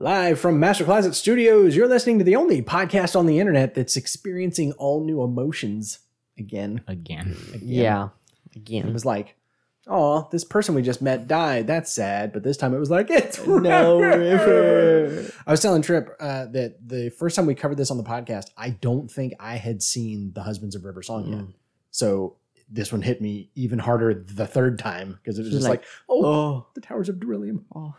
Live from Master Closet Studios, you're listening to the only podcast on the internet that's experiencing all new emotions again. again. again. Yeah. Again. It was like, oh, this person we just met died. That's sad. But this time it was like, it's No River. river. I was telling Trip uh, that the first time we covered this on the podcast, I don't think I had seen the Husbands of River song yet. So this one hit me even harder the third time because it was Just just like, like, oh, Oh. the Towers of Darillium. Oh.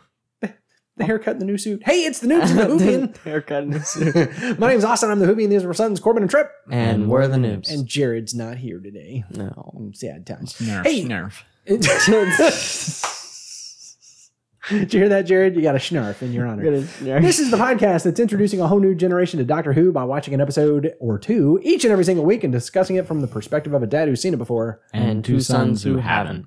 The haircut and the new suit. Hey, it's the noobs and the Hoopian. Haircut and My name's Austin. I'm the Hoopy, and these are my sons, Corbin and Trip. And we're the noobs. And Jared's not here today. no. Mm, sad times. Nerf, Hey. nerf. Did you hear that, Jared? You got a schnarf in your honor. This is the podcast that's introducing a whole new generation to Doctor Who by watching an episode or two each and every single week and discussing it from the perspective of a dad who's seen it before. And two sons who haven't.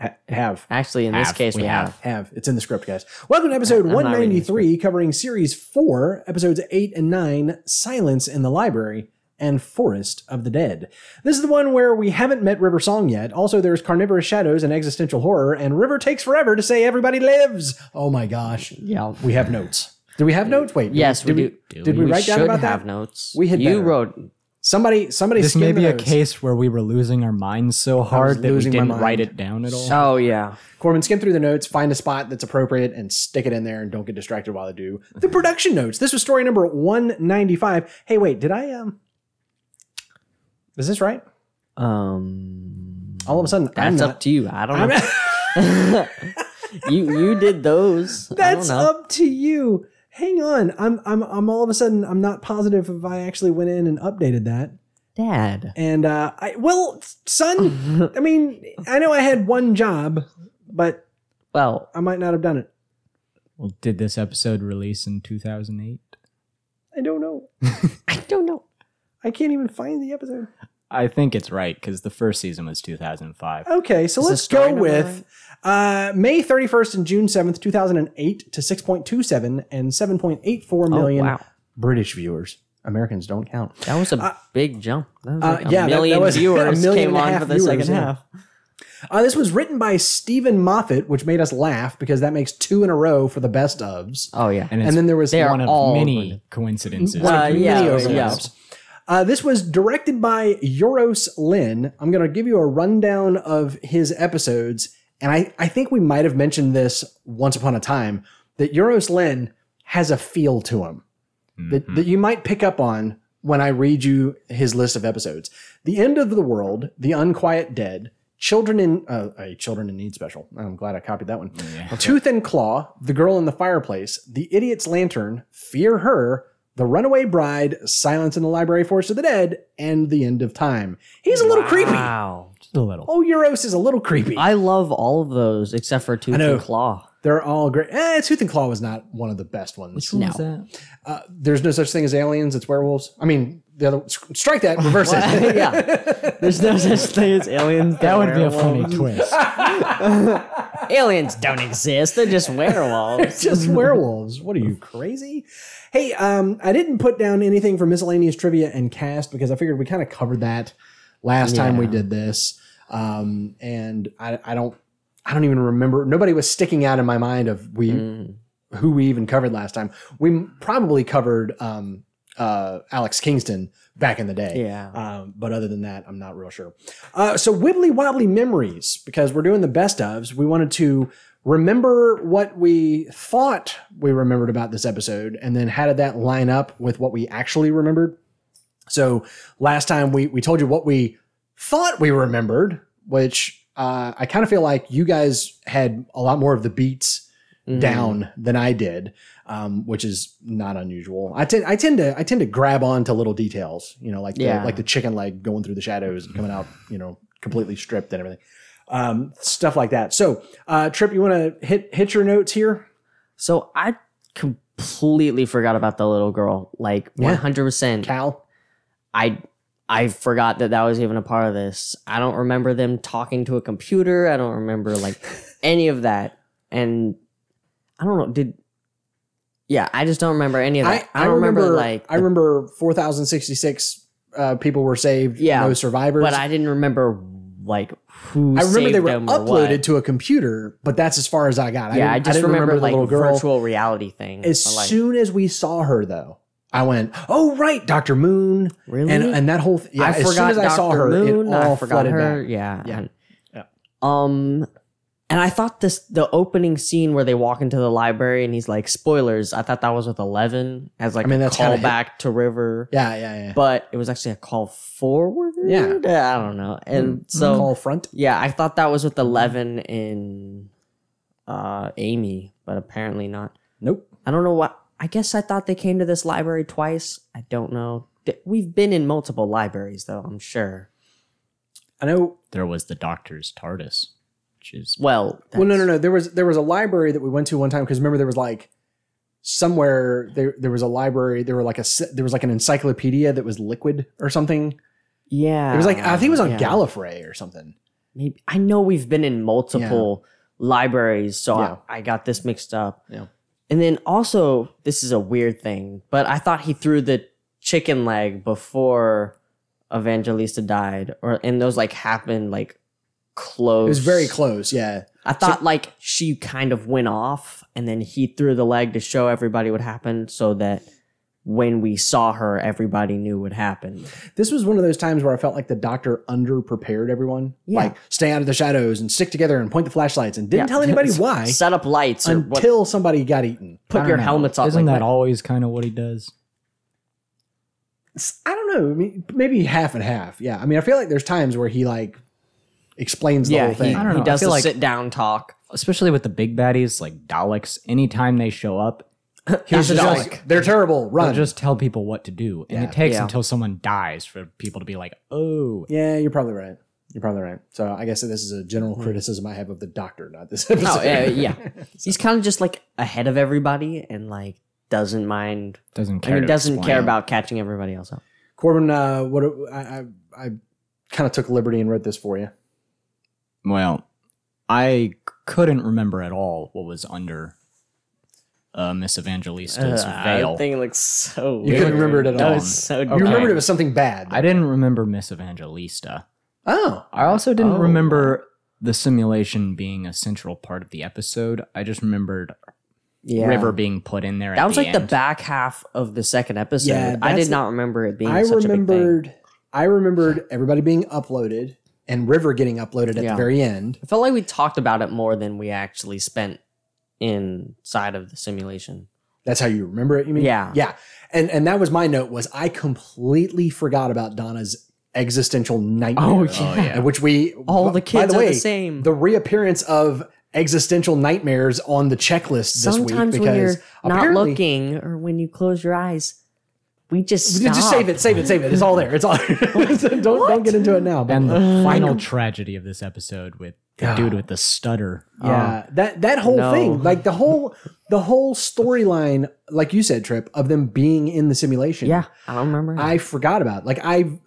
Ha- have. Actually, in this case, We we have. Have. It's in the script, guys. Welcome to episode I'm not reading the 193, covering series 4, episodes 8 and 9 Silence in the Library and Forest of the Dead. This is the one where we haven't met River Song yet. Also, there's Carnivorous Shadows and Existential Horror, and River takes forever to say everybody lives. Oh my gosh. Yeah. We have notes. Do we have notes? Wait. did Yes, we did do. Did we, write down should about have that? notes. We had You better. wrote. Somebody, somebody. This may be a case where we were losing our minds so hard that we didn't write it down at all. Oh, yeah. Corbin, skim through the notes, find a spot that's appropriate, and stick it in there, and don't get distracted while I do the production notes. This was story number one ninety five. Hey, wait, did I um? Is this right? Um, All of a sudden, I'm that's not. up to you. I don't I'm- know. you you did those. that's I don't know. up to you. Hang on, I'm I'm I'm all of a sudden I'm not positive if I actually went in and updated that. Dad. And uh, I well, son, I mean, I know I had one job, but Well, I might not have done it. Well, did this episode release in 2008? I don't know. I don't know. I can't even find the episode. I think it's right because the first season was 2005. Okay, so Is let's go number with uh, May 31st and June 7th, 2008 to 6.27 and 7.84 million Oh, wow. British viewers. Americans don't count. That was a big jump. That was Uh, a yeah, that- that million was a viewers million came a on for the viewers, second yeah. half. Uh, this was written by Steven Moffat, which made us laugh because that makes two in a row for the best ofs. Oh yeah. And, And then there was one of many coincidences. one of Uh, many yeah, overlaps. Uh, this was directed by Euros Lyn. I'm going to give you a rundown of his episodes. And I, I think we might have mentioned this once upon a time that Euros Lyn has a feel to him that, that you might pick up on when I read you his list of episodes. The End of the World, The Unquiet Dead, Children in uh, a Children in Need special. I'm glad I copied that one. Tooth and Claw, The Girl in the Fireplace, The Idiot's Lantern, Fear Her, The Runaway Bride, Silence in the Library, Forest of the Dead, and The End of Time. He's a little creepy. Wow. Just a little. Oh, Euros is a little creepy. I love all of those except for Tooth know. and Claw. They're all great. Eh, Tooth and Claw was not one of the best ones. Which one No. that? Uh, there's no such thing as aliens. It's werewolves. I mean, the other strike that. Reverse it. yeah. There's no such thing as aliens. That would be a funny twist. Aliens don't exist. They're just werewolves. It's just werewolves. What are you crazy? Hey, um, I didn't put down anything for miscellaneous trivia and cast because I figured we kind of covered that last time we did this. Um, and I, I don't, I don't even remember. Nobody was sticking out in my mind of we Mm. who we even covered last time. We probably covered um, uh, Alex Kingston back in the day. Yeah. Um, but other than that, I'm not real sure. Uh, so wibbly wobbly memories, because we're doing the best ofs. We wanted to remember what we thought we remembered about this episode, and then how did that line up with what we actually remembered? So last time we we told you what we thought we remembered, which uh, I kind of feel like you guys had a lot more of the beats Mm-hmm. down than I did, um, which is not unusual. I tend I tend to I tend to grab on to little details, you know, like the, Yeah. like the chicken leg going through the shadows and coming out, you know, completely stripped and everything, um, stuff like that. So, uh, Trip, you want to hit hit your notes here? So I completely forgot about the little girl. Like 100%. Cal, I I forgot that that was even a part of this. I don't remember them talking to a computer. I don't remember like any of that. And I don't know. Did yeah? I just don't remember any of that. I, don't remember, like. I remember four thousand sixty six uh, people were saved, Yeah, no survivors. but I didn't remember like who I remember they saved were him or uploaded to a computer, but that's as far as I got. Yeah, I, didn't- just didn't remember, the like little girl. virtual reality thing. As but, like, soon as we saw her, though, I went, "Oh right, Doctor Moon." Really? And and that whole th- yeah. I as forgot soon as I saw her, Moon, it all I forgot flooded her. back. Yeah. Yeah. Yeah. Um, and I thought this the opening scene where they walk into the library and he's like, "Spoilers." I thought that was with Eleven as like I mean, a that's kinda callback to River, Yeah, yeah, yeah. but it was actually a call forward. Yeah. I don't know. And so call front. yeah, I thought that was with Eleven in uh Amy, but apparently not. Nope. I don't know what. I guess I thought they came to this library twice. I don't know. Th- We've been in multiple libraries, though. I'm sure. I know. There was the Doctor's TARDIS, which is Well, Well, no, no, no. There was there was a library that we went to one time because remember there was like somewhere there there was a library. There were like a there was like an encyclopedia that was liquid or something. Yeah, It was like I think it was on yeah. Gallifrey or something. Maybe I know we've been in multiple libraries, so Yeah. I, I got this mixed up. Yeah. And then also, this is a weird thing, but I thought he threw the chicken leg before Evangelista died, or and those like happened like close. It was very close. Yeah. I thought like she kind of went off, and then he threw the leg to show everybody what happened, so that when we saw her, everybody knew what happened. This was one of those times where I felt like the doctor underprepared everyone. Yeah. Like stay out of the shadows and stick together and point the flashlights and didn't Yeah. tell anybody why Set up lights or what, until somebody got eaten. Put your know. helmets on. Isn't like, that what- always kind of what he does? I don't know. I mean, maybe half and half. Yeah. I mean, I feel like there's times where he like explains the Yeah, whole thing. he, I don't he know. I does feel the like- sit down talk. Especially with the big baddies like Daleks. Anytime they show up, Here's the just Dalek. like- They're terrible. Run. they'll just tell people what to do, and Yeah. it takes Yeah. until someone dies for people to be like, "Oh, yeah, you're probably right. You're probably right. So I guess this is a general criticism I have of the doctor, not this episode. Hmm. Oh yeah, yeah. He's kind of just like ahead of everybody and like doesn't mind. doesn't I care." mean, to doesn't care about catching everybody else up. Corbin, uh, what I, I, I kind of took liberty and wrote this for you. Well, I couldn't remember at all what was under uh, Miss Evangelista's Uh, veil. That thing looks so. You weird. couldn't remember it at That all. was so. You remembered it was something bad. I didn't remember Miss Evangelista. oh, I also didn't Oh. remember the simulation being a central part of the episode. I just remembered Yeah. River being put in there. That at was the like the back half of the second episode. Yeah, I that's did not remember it being. I such a big thing. remembered. I remembered everybody being uploaded and River getting uploaded at Yeah. the very end. I felt like we talked about it more than we actually spent inside of the simulation. That's how you remember it. You mean? Yeah. yeah. And and that was my note was I completely forgot about Donna's existential nightmare. Oh, Oh, yeah. which we All the kids by kids are way, the same. The reappearance of existential nightmares on the checklist this Sometimes week when because you're not looking or when you close your eyes, we just Just save it, save it, save it. It's all there. It's all. don't don't get into it now. But and the final tragedy of this episode with the God. dude with the stutter. Yeah, that that whole No. thing, like the whole the whole storyline, like you said, Trip, of them being in the simulation. Yeah, I don't remember. I forgot about. Like I,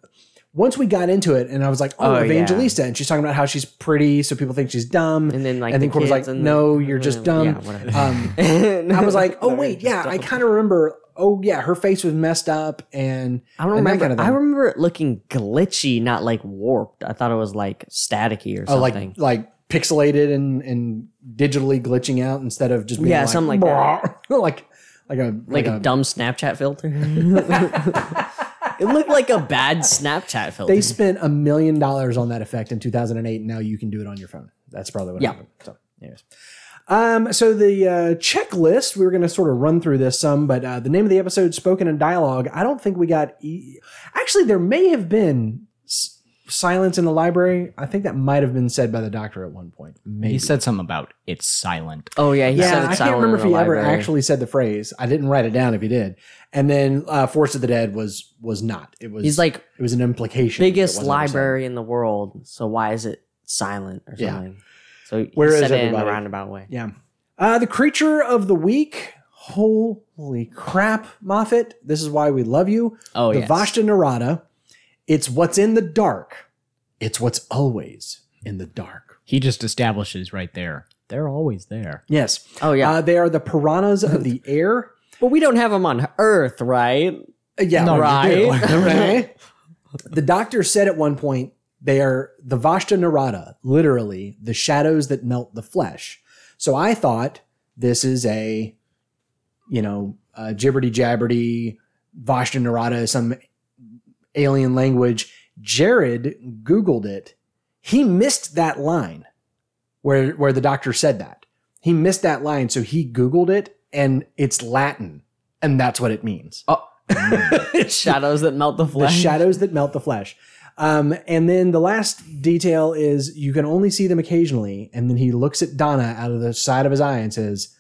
once we got into it, and I was like, oh, Oh, yeah. Evangelista, and she's talking about how she's pretty, so people think she's dumb. and then like and then the Corbin's like, no, the- you're just dumb. Yeah. Um, I was like, oh wait, yeah, I kind of remember. Oh yeah, her face was messed up, and I don't and that remember. kind of I remember it looking glitchy, not like warped. I thought it was like staticky or oh, something. like like pixelated and and digitally glitching out instead of just being Yeah, like, something like that. Like like a like, a, dumb Snapchat filter. it looked like a bad Snapchat filter. They spent a million dollars on that effect in 2008, and now you can do it on your phone. That's probably what Yeah. happened. So, anyways. Um, so the uh, checklist, we were going to sort of run through this some, but uh, the name of the episode, Spoken in Dialogue, I don't think we got. E- Actually, there may have been s- silence in the library. I think that might have been said by the doctor at one point. Maybe. He said something about it's silent. oh yeah, he said yeah, it's I can't silent remember if he the ever actually said the phrase. I didn't write it down if he did. And then uh, Forest of the Dead was was not. It was. He's like it was an implication. biggest wasn't ever said. library in the world. So why is it silent or Yeah. Something? So Where is said it in a everybody? roundabout way. Yeah. Uh, the creature of the week. Holy crap, Moffat. This is why we love you. Oh the yes. Vashta Nerada. It's what's in the dark. It's what's always in the dark. He just establishes right there. They're always there. Yes. Oh yeah, Uh, they are the piranhas of the air. but we don't have them on Earth, right? Uh, yeah, No, you right. do. right. The doctor said at one point They are the Vashta Nerada, literally the shadows that melt the flesh. So I thought this is a, you know, uh, gibberty jabberty Vashta Nerada, some alien language. Jared Googled it. He missed that line where where the doctor said that. He missed that line, so he Googled it, and it's Latin, and that's what it means. Oh, shadows that melt the the flesh. shadows that melt the flesh. Um, and then the last detail is you can only see them occasionally. And then he looks at Donna out of the side of his eye and says,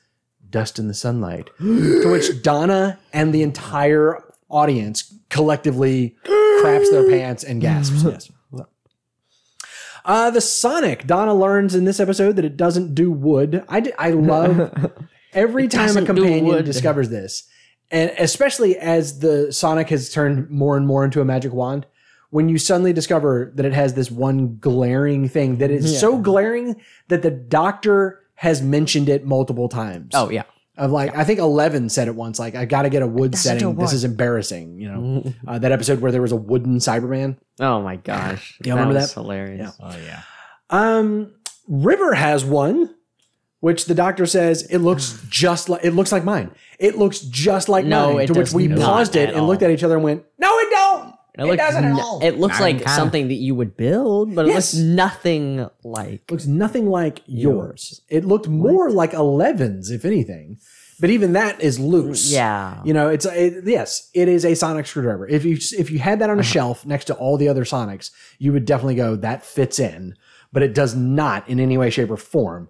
"Dust in the sunlight." to which Donna and the entire audience collectively craps their pants and gasps. yes. Uh, the Sonic. Donna learns in this episode that it doesn't do wood. I, d- I love every time a companion discovers this, and especially as the Sonic has turned more and more into a magic wand. When you suddenly discover that it has this one glaring thing that is so glaring that the doctor has mentioned it multiple times. oh yeah. Of like, I think Eleven said it once. Like, I got to get a wood doesn't do setting. This is embarrassing. You know, uh, that episode where there was a wooden Cyberman. Oh my gosh. You remember was that? Hilarious. Oh yeah. Um, River has one, which the doctor says it looks just like it looks like mine. It looks just like No, mine. it to which we not paused it and all. looked at each other and went, "No, it don't. It, looks doesn't at all. It looks Not like kinda. something that you would build, but it Yes. looks nothing like. looks nothing like yours. It looked more like Eleven's, if anything. But even that is loose. Yeah. You know, it's it, yes, it is a sonic screwdriver. If you if you had that Uh-huh. on a shelf next to all the other sonics, you would definitely go that fits in, but it does not in any way, shape, or form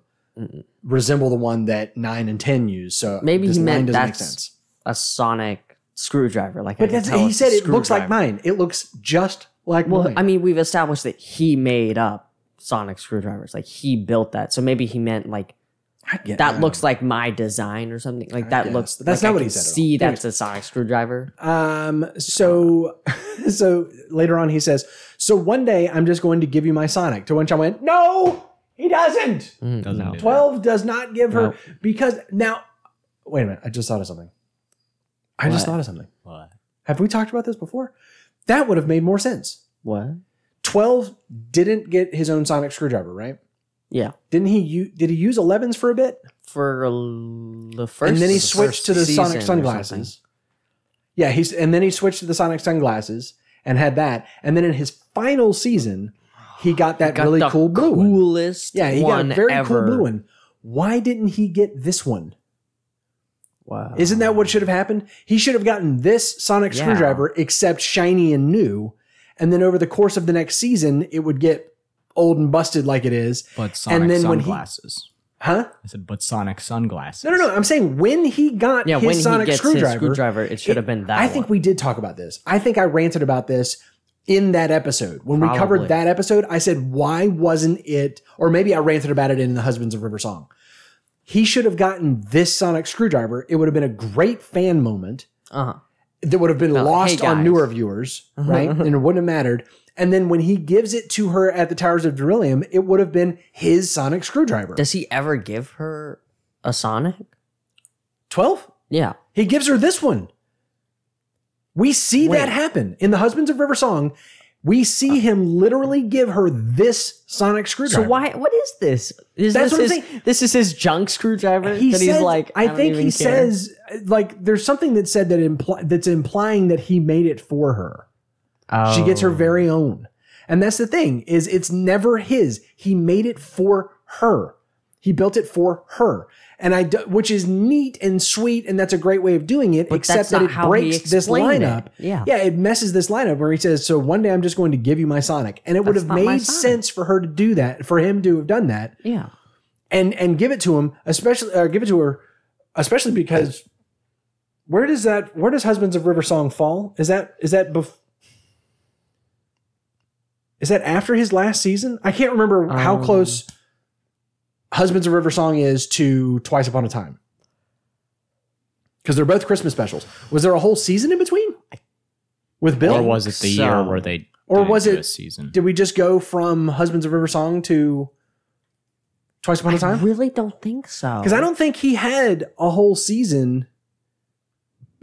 resemble the one that nine and ten use. So Maybe this he line meant doesn't make that's sense. a sonic screwdriver. Like, I But can that's, he said it looks like mine. It looks just like Well, mine. I mean, we've established that he made up sonic screwdrivers. Like he built that. So maybe he meant like I get that I looks like my design or something. Like that guess. looks. That's like not I what he can said at all. See, that's a sonic screwdriver. Um, so, so later on he says, so one day I'm just going to give you my Sonic. To which I went, no, he doesn't. Mm, Doesn't no. 12 does not give her Nope. because now, wait a minute. I just thought of something. I just What? thought of something. What? Have we talked about this before? That would have made more sense. What? 12 didn't get his own Sonic screwdriver, right? Yeah. Didn't he use, did he use 11s for a bit? For l- the first, and then he the switched first to the season Sonic sunglasses. Yeah, he's and then he switched to the Sonic sunglasses and had that. And then in his final season, he got that Got really the cool blue one. coolest. Yeah, he got a very ever. cool blue one. Why didn't he get this one? Wow. Isn't that what should have happened? He should have gotten this Sonic Yeah. screwdriver, except shiny and new. And then over the course of the next season, it would get old and busted like it is. But Sonic then when he- sunglasses. Huh? I said, but Sonic sunglasses. No, no, no. I'm saying when he got Yeah, his when Sonic he gets screwdriver, his screwdriver, it should have been that. I think one. we did talk about this. I think I ranted about this in that episode. When we covered that episode, I said, why wasn't it, or maybe I ranted about it in the Husbands of River song. He should have gotten this sonic screwdriver. It would have been a great fan moment Uh-huh. that would have been Well, lost hey, on guys. newer viewers, right? and it wouldn't have mattered. And then when he gives it to her at the Towers of Darillium, it would have been his sonic screwdriver. Does he ever give her a Sonic? 12? Yeah. He gives her this one. We see that happen in the Husbands of River song. We see uh, him literally give her this sonic screwdriver. So why? What is this? Is That's this what I'm his, saying. This is his junk screwdriver. he that says, he's like. I, don't think he care. says like there's something that said that impli- that's implying that he made it for her. She gets her Oh. very own. And that's the thing is it's never his. He made it for her. He built it for her. And I do, which is neat and sweet and that's a great way of doing it But except that it breaks this explained it. lineup. Yeah. Yeah, it messes this lineup where he says so one day I'm just going to give you my Sonic. And it would have made sense for her to do that, for him to have done that Yeah. and and give it to him, especially or give it to her, especially because where does that where does Husbands of River Song fall? Is that is that before? is that after his last season? I can't remember how Um, close Husbands of River Song is to Twice Upon a Time. Because they're both Christmas specials. Was there a whole season in between? With Bill? Or was it the So- year where they Or was it- a season? Did we just go from Husbands of River Song to Twice Upon a Time? I really don't think so. Because I don't think he had a whole season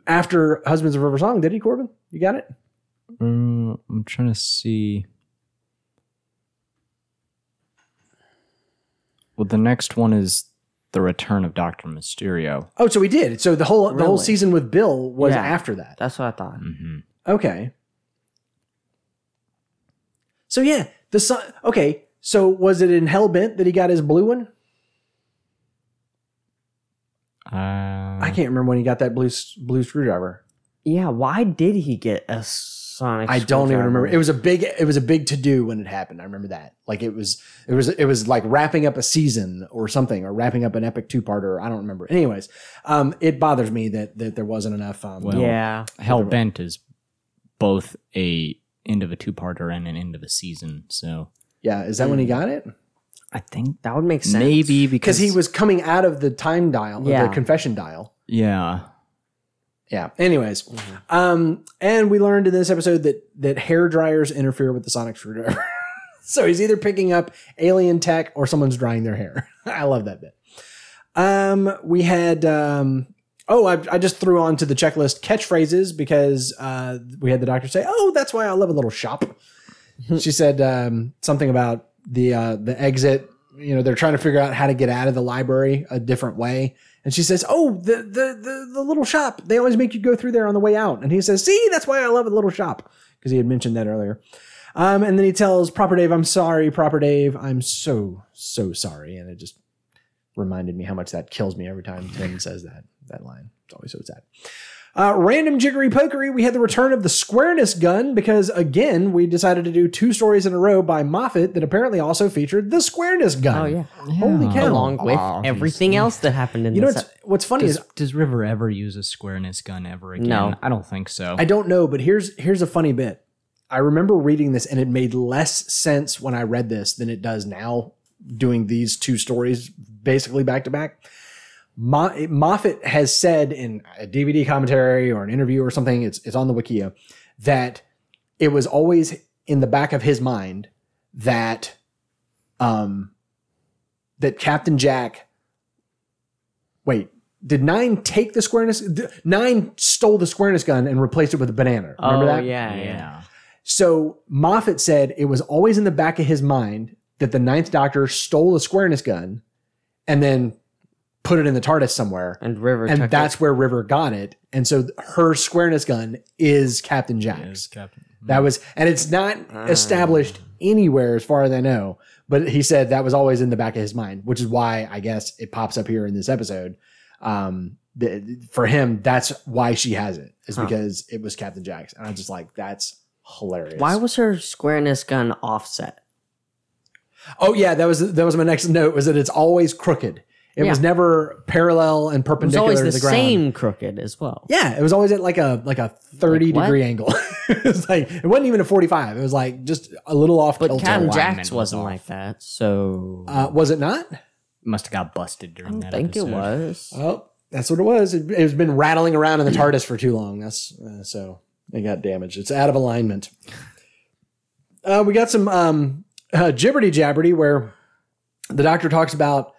after Husbands of River Song, did he, Corbin? You got it? Mm, I'm trying to see. Well, the next one is the return of Doctor Mysterio. Oh, so we did. So the whole the whole Really? season with Bill was Yeah. after that. That's what I thought. hmm Okay. So yeah, the sun. Okay, so was it in Hellbent that he got his blue one? Uh, I can't remember when he got that blue s- blue screwdriver. Yeah, why did he get a sonic? I don't even remember. It was a big. It was a big to do when it happened. I remember that. Like it was. It was. It was like wrapping up a season or something, or wrapping up an epic two parter. I don't remember. Anyways, um, it bothers me that that there wasn't enough. Um, Well, yeah. Hellbent is both a end of a two-parter and an end of a season. So yeah, is that when he got it? I think That would make sense. maybe Because because he was coming out of the time dial, Yeah. the confession dial. yeah. Yeah. Anyways, um, and we learned in this episode that that hair dryers interfere with the sonic screwdriver. so he's either picking up alien tech or someone's drying their hair. I love that bit. Um, we had um, oh, I, I just threw onto the checklist catchphrases because uh, we had the doctor say, "Oh, that's why I love a little shop." she said um, something about the uh, the exit. You know, they're trying to figure out how to get out of the library a different way. And she says, "Oh, the the the, the little shop. They always make you go through there on the way out." And he says, "See, that's why I love a little shop because he had mentioned that earlier." Um, and then he tells Proper Dave, "I'm sorry, Proper Dave. I'm so so sorry." And it just reminded me how much that kills me every time Tim says that that line. It's always so sad. Uh, random jiggery pokery. We had the return of the squareness gun because again we decided to do two stories in a row by Moffat that apparently also featured the squareness gun. Oh yeah. Holy cow! Along with Obviously. everything else that happened in You know this. what's what's funny Does, is does River ever use a squareness gun ever again? No. I don't think so. I don't know, but here's here's a funny bit. I remember reading this and it made less sense when I read this than it does now doing these two stories basically back to back. Mo- Moffat has said in a DVD commentary or an interview or something, it's it's on the Wikia, that it was always in the back of his mind that um that Captain Jack wait, did Nine take the squareness? Nine stole the squareness gun and replaced it with a banana. Remember oh that? yeah, yeah. yeah. So Moffat said it was always in the back of his mind that the Ninth Doctor stole the squareness gun and then put it in the TARDIS somewhere. And River And took that's it. where River got it. And so her squareness gun is Captain Jack's. Yes, Captain. That was, and it's not Ah. established anywhere as far as I know. But he said that was always in the back of his mind, which is why I guess it pops up here in this episode. Um, th- for him, that's why she has it, is Huh. because it was Captain Jack's, and I'm just like, that's hilarious. Why was her squareness gun offset? Oh yeah, that was that was my next note. Was that it's always crooked. It was never parallel and perpendicular It was perpendicular always to the, the, ground. same crooked as well. Yeah, it was always at like a like a thirty Like degree angle. it was like it wasn't even a forty five. It was like just a little off But kilter. Captain Jack's was wasn't off. like that. So uh, was it not? Must have got busted I during don't that think episode. it was. Oh, that's what it was. It, it's been rattling around in the TARDIS for too long. That's uh, so it got damaged. It's out of alignment. Uh, we got some um, uh, gibberty jabberty where the doctor talks about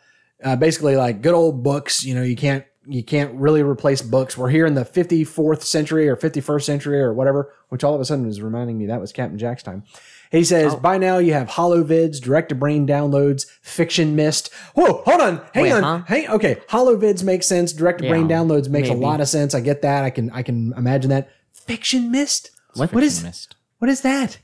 uh, basically like good old books. You know, you can't you can't really replace books. We're here in the 54th century or 51st century or whatever, which all of a sudden is reminding me that was Captain Jack's time. He says, by now you have holovids, direct to brain downloads, fiction mist. Whoa, hold on. Hang Wait, on. huh? Hang, okay. Holovids make sense. Direct to brain Yeah, downloads makes maybe. a lot of sense. I get that. I can, I can imagine that. Fiction mist? What? What is, Missed. what is that?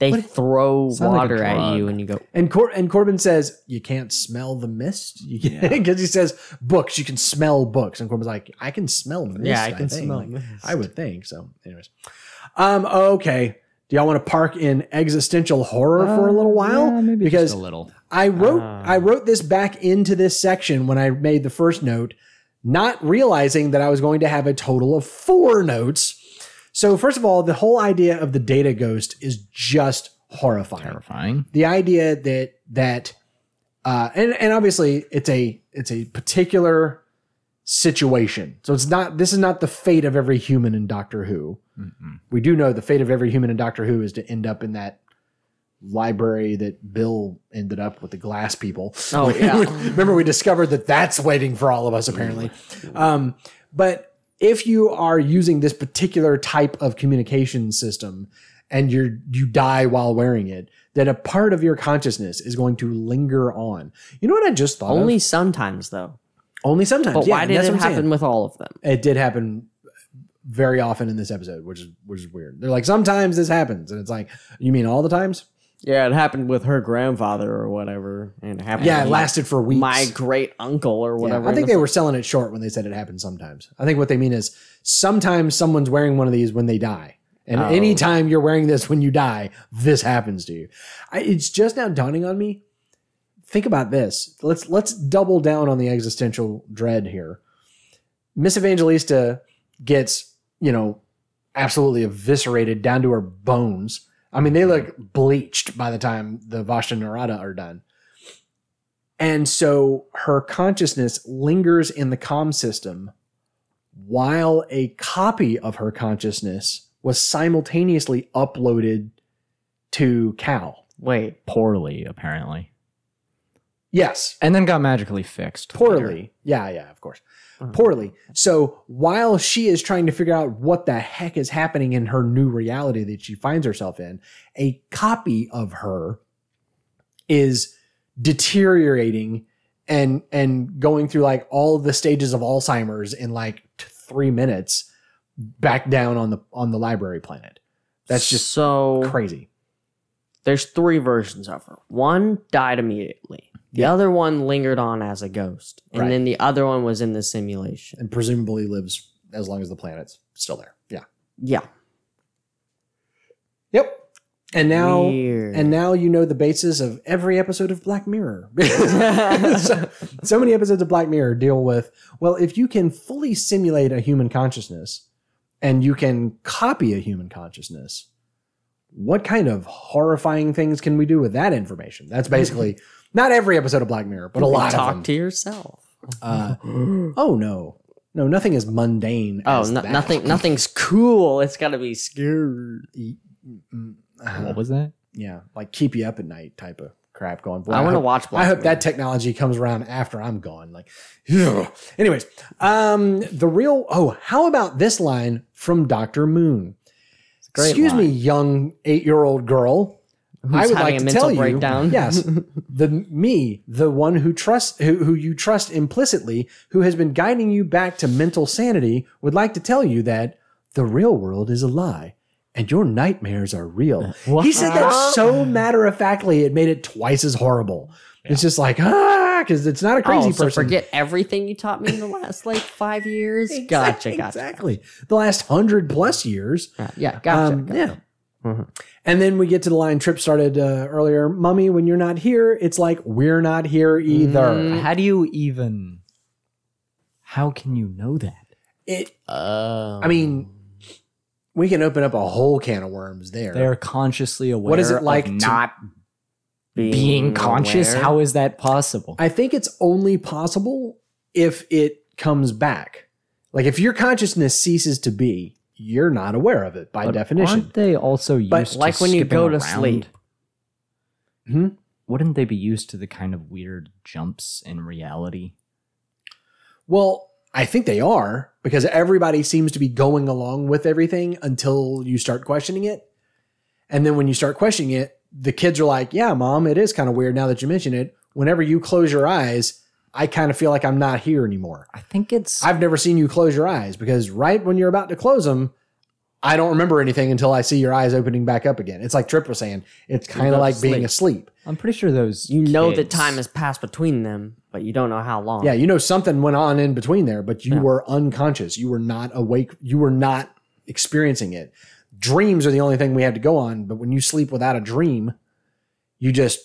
They What- throw Sounds like water at you and you go, And Cor- and Corbin says you can't smell the mist because he says books you can smell books and Corbin's like I can smell mist. Yeah, I can think. smell Like, mist. I would think so. Anyways, um, okay. Do y'all want to park in existential horror for a little while? Yeah, maybe because just a little. I wrote Ah. I wrote this back into this section when I made the first note, not realizing that I was going to have a total of four notes. So first of all, the whole idea of the data ghost is just horrifying Terrifying. the idea that that uh, and and obviously it's a it's a particular situation. So it's not this is not the fate of every human in Doctor Who. We do know the fate of every human in Doctor Who is to end up in that library that Bill ended up with the glass people. Oh, yeah. Remember we discovered that that's waiting for all of us apparently. Um, but if you are using this particular type of communication system and you're you die while wearing it, that a part of your consciousness is going to linger on. You know what I just thought Only of? sometimes though. Only sometimes. But yeah, why did it I'm saying. happen with all of them? It did happen very often in this episode, which is which is weird. They're like, sometimes this happens, and it's like, you mean all the times? Yeah, it happened with her grandfather or whatever, and it happened. Yeah, with it my- lasted for weeks. My great uncle or Yeah, whatever. I think they were selling it short when they said it happens sometimes. I think what they mean is sometimes someone's wearing one of these when they die. And Oh. anytime you're wearing this when you die, this happens to you. I, it's just now dawning on me. Think about this. Let's let's double down on the existential dread here. Miss Evangelista gets, you know, absolutely eviscerated down to her bones. I mean, they look bleached by the time the Vashta Nerada are done. And so her consciousness lingers in the comm system while a copy of her consciousness was simultaneously uploaded to Cal. Wait, Poorly, apparently. Yes, And then got magically fixed. poorly. Yeah, yeah, of course. Uh-huh. Poorly. So while she is trying to figure out what the heck is happening in her new reality that she finds herself in, a copy of her is deteriorating and and going through like all the stages of Alzheimer's in like t- 3 minutes back down on the on the library planet. That's just so crazy. there's three versions of her. One died immediately. The other one lingered on as a ghost, and Right. then the other one was in the simulation. And presumably lives as long as the planet's still there. Yeah. Yeah, Yep. And now Weird. and now you know the basis of every episode of Black Mirror. so, so many episodes of Black Mirror deal with well, if you can fully simulate a human consciousness and you can copy a human consciousness, what kind of horrifying things can we do with that information? That's basically not every episode of Black Mirror, but a lot Talk of them. to yourself. Uh, oh no, no, nothing is mundane. Oh, as no, that. nothing. Nothing's cool. It's got to be scary. Uh, What was that? yeah, like keep you up at night type of crap going. Boy, I want to hope- watch. Black I hope Mirror. that technology comes around after I'm gone. Like, ugh. anyways, um, the real. Oh, how about this line from Doctor Moon? great Excuse me, young eight-year-old girl. I would having like a to mental tell you, breakdown. yes, the me, the one who trusts, who, who you trust implicitly, who has been guiding you back to mental sanity, would like to tell you that the real world is a lie. And your nightmares are real. He said that so matter of factly, it made it twice as horrible. It's just like, ah, because it's not a crazy oh, so person. forget everything you taught me in the last like five years. Gotcha, gotcha. Exactly. The last hundred plus years. Yeah, gotcha. Um, gotcha. yeah. Mhm. And then we get to the line Trip started uh, earlier. Mummy, when you're not here, it's like we're not here either. Mm. How do you even? How can you know that? It. Oh. I mean, we can open up a whole can of worms there. They're consciously aware. What is it like to- not being, conscious? aware. How is that possible? I think it's only possible if it comes back. Like if your consciousness ceases to be, you're not aware of it by But definition. aren't they also used But to like when you skipping go to around? sleep. Hmm? Wouldn't they be used to the kind of weird jumps in reality? Well, I think they are because everybody seems to be going along with everything until you start questioning it. And then when you start questioning it, the kids are like, Yeah, mom, it is kind of weird now that you mention it. Whenever you close your eyes, I kind of feel like I'm not here anymore. I think it's. I've never seen you close your eyes because right when you're about to close them, I don't remember anything until I see your eyes opening back up again. It's like Trip was saying, it's kind of to like being asleep. I'm pretty sure those. You know that kids- time has passed between them, but you don't know how long. Yeah, you know something went on in between there, but you Yeah. were unconscious. You were not awake. You were not experiencing it. Dreams are the only thing we have to go on, but when you sleep without a dream, you just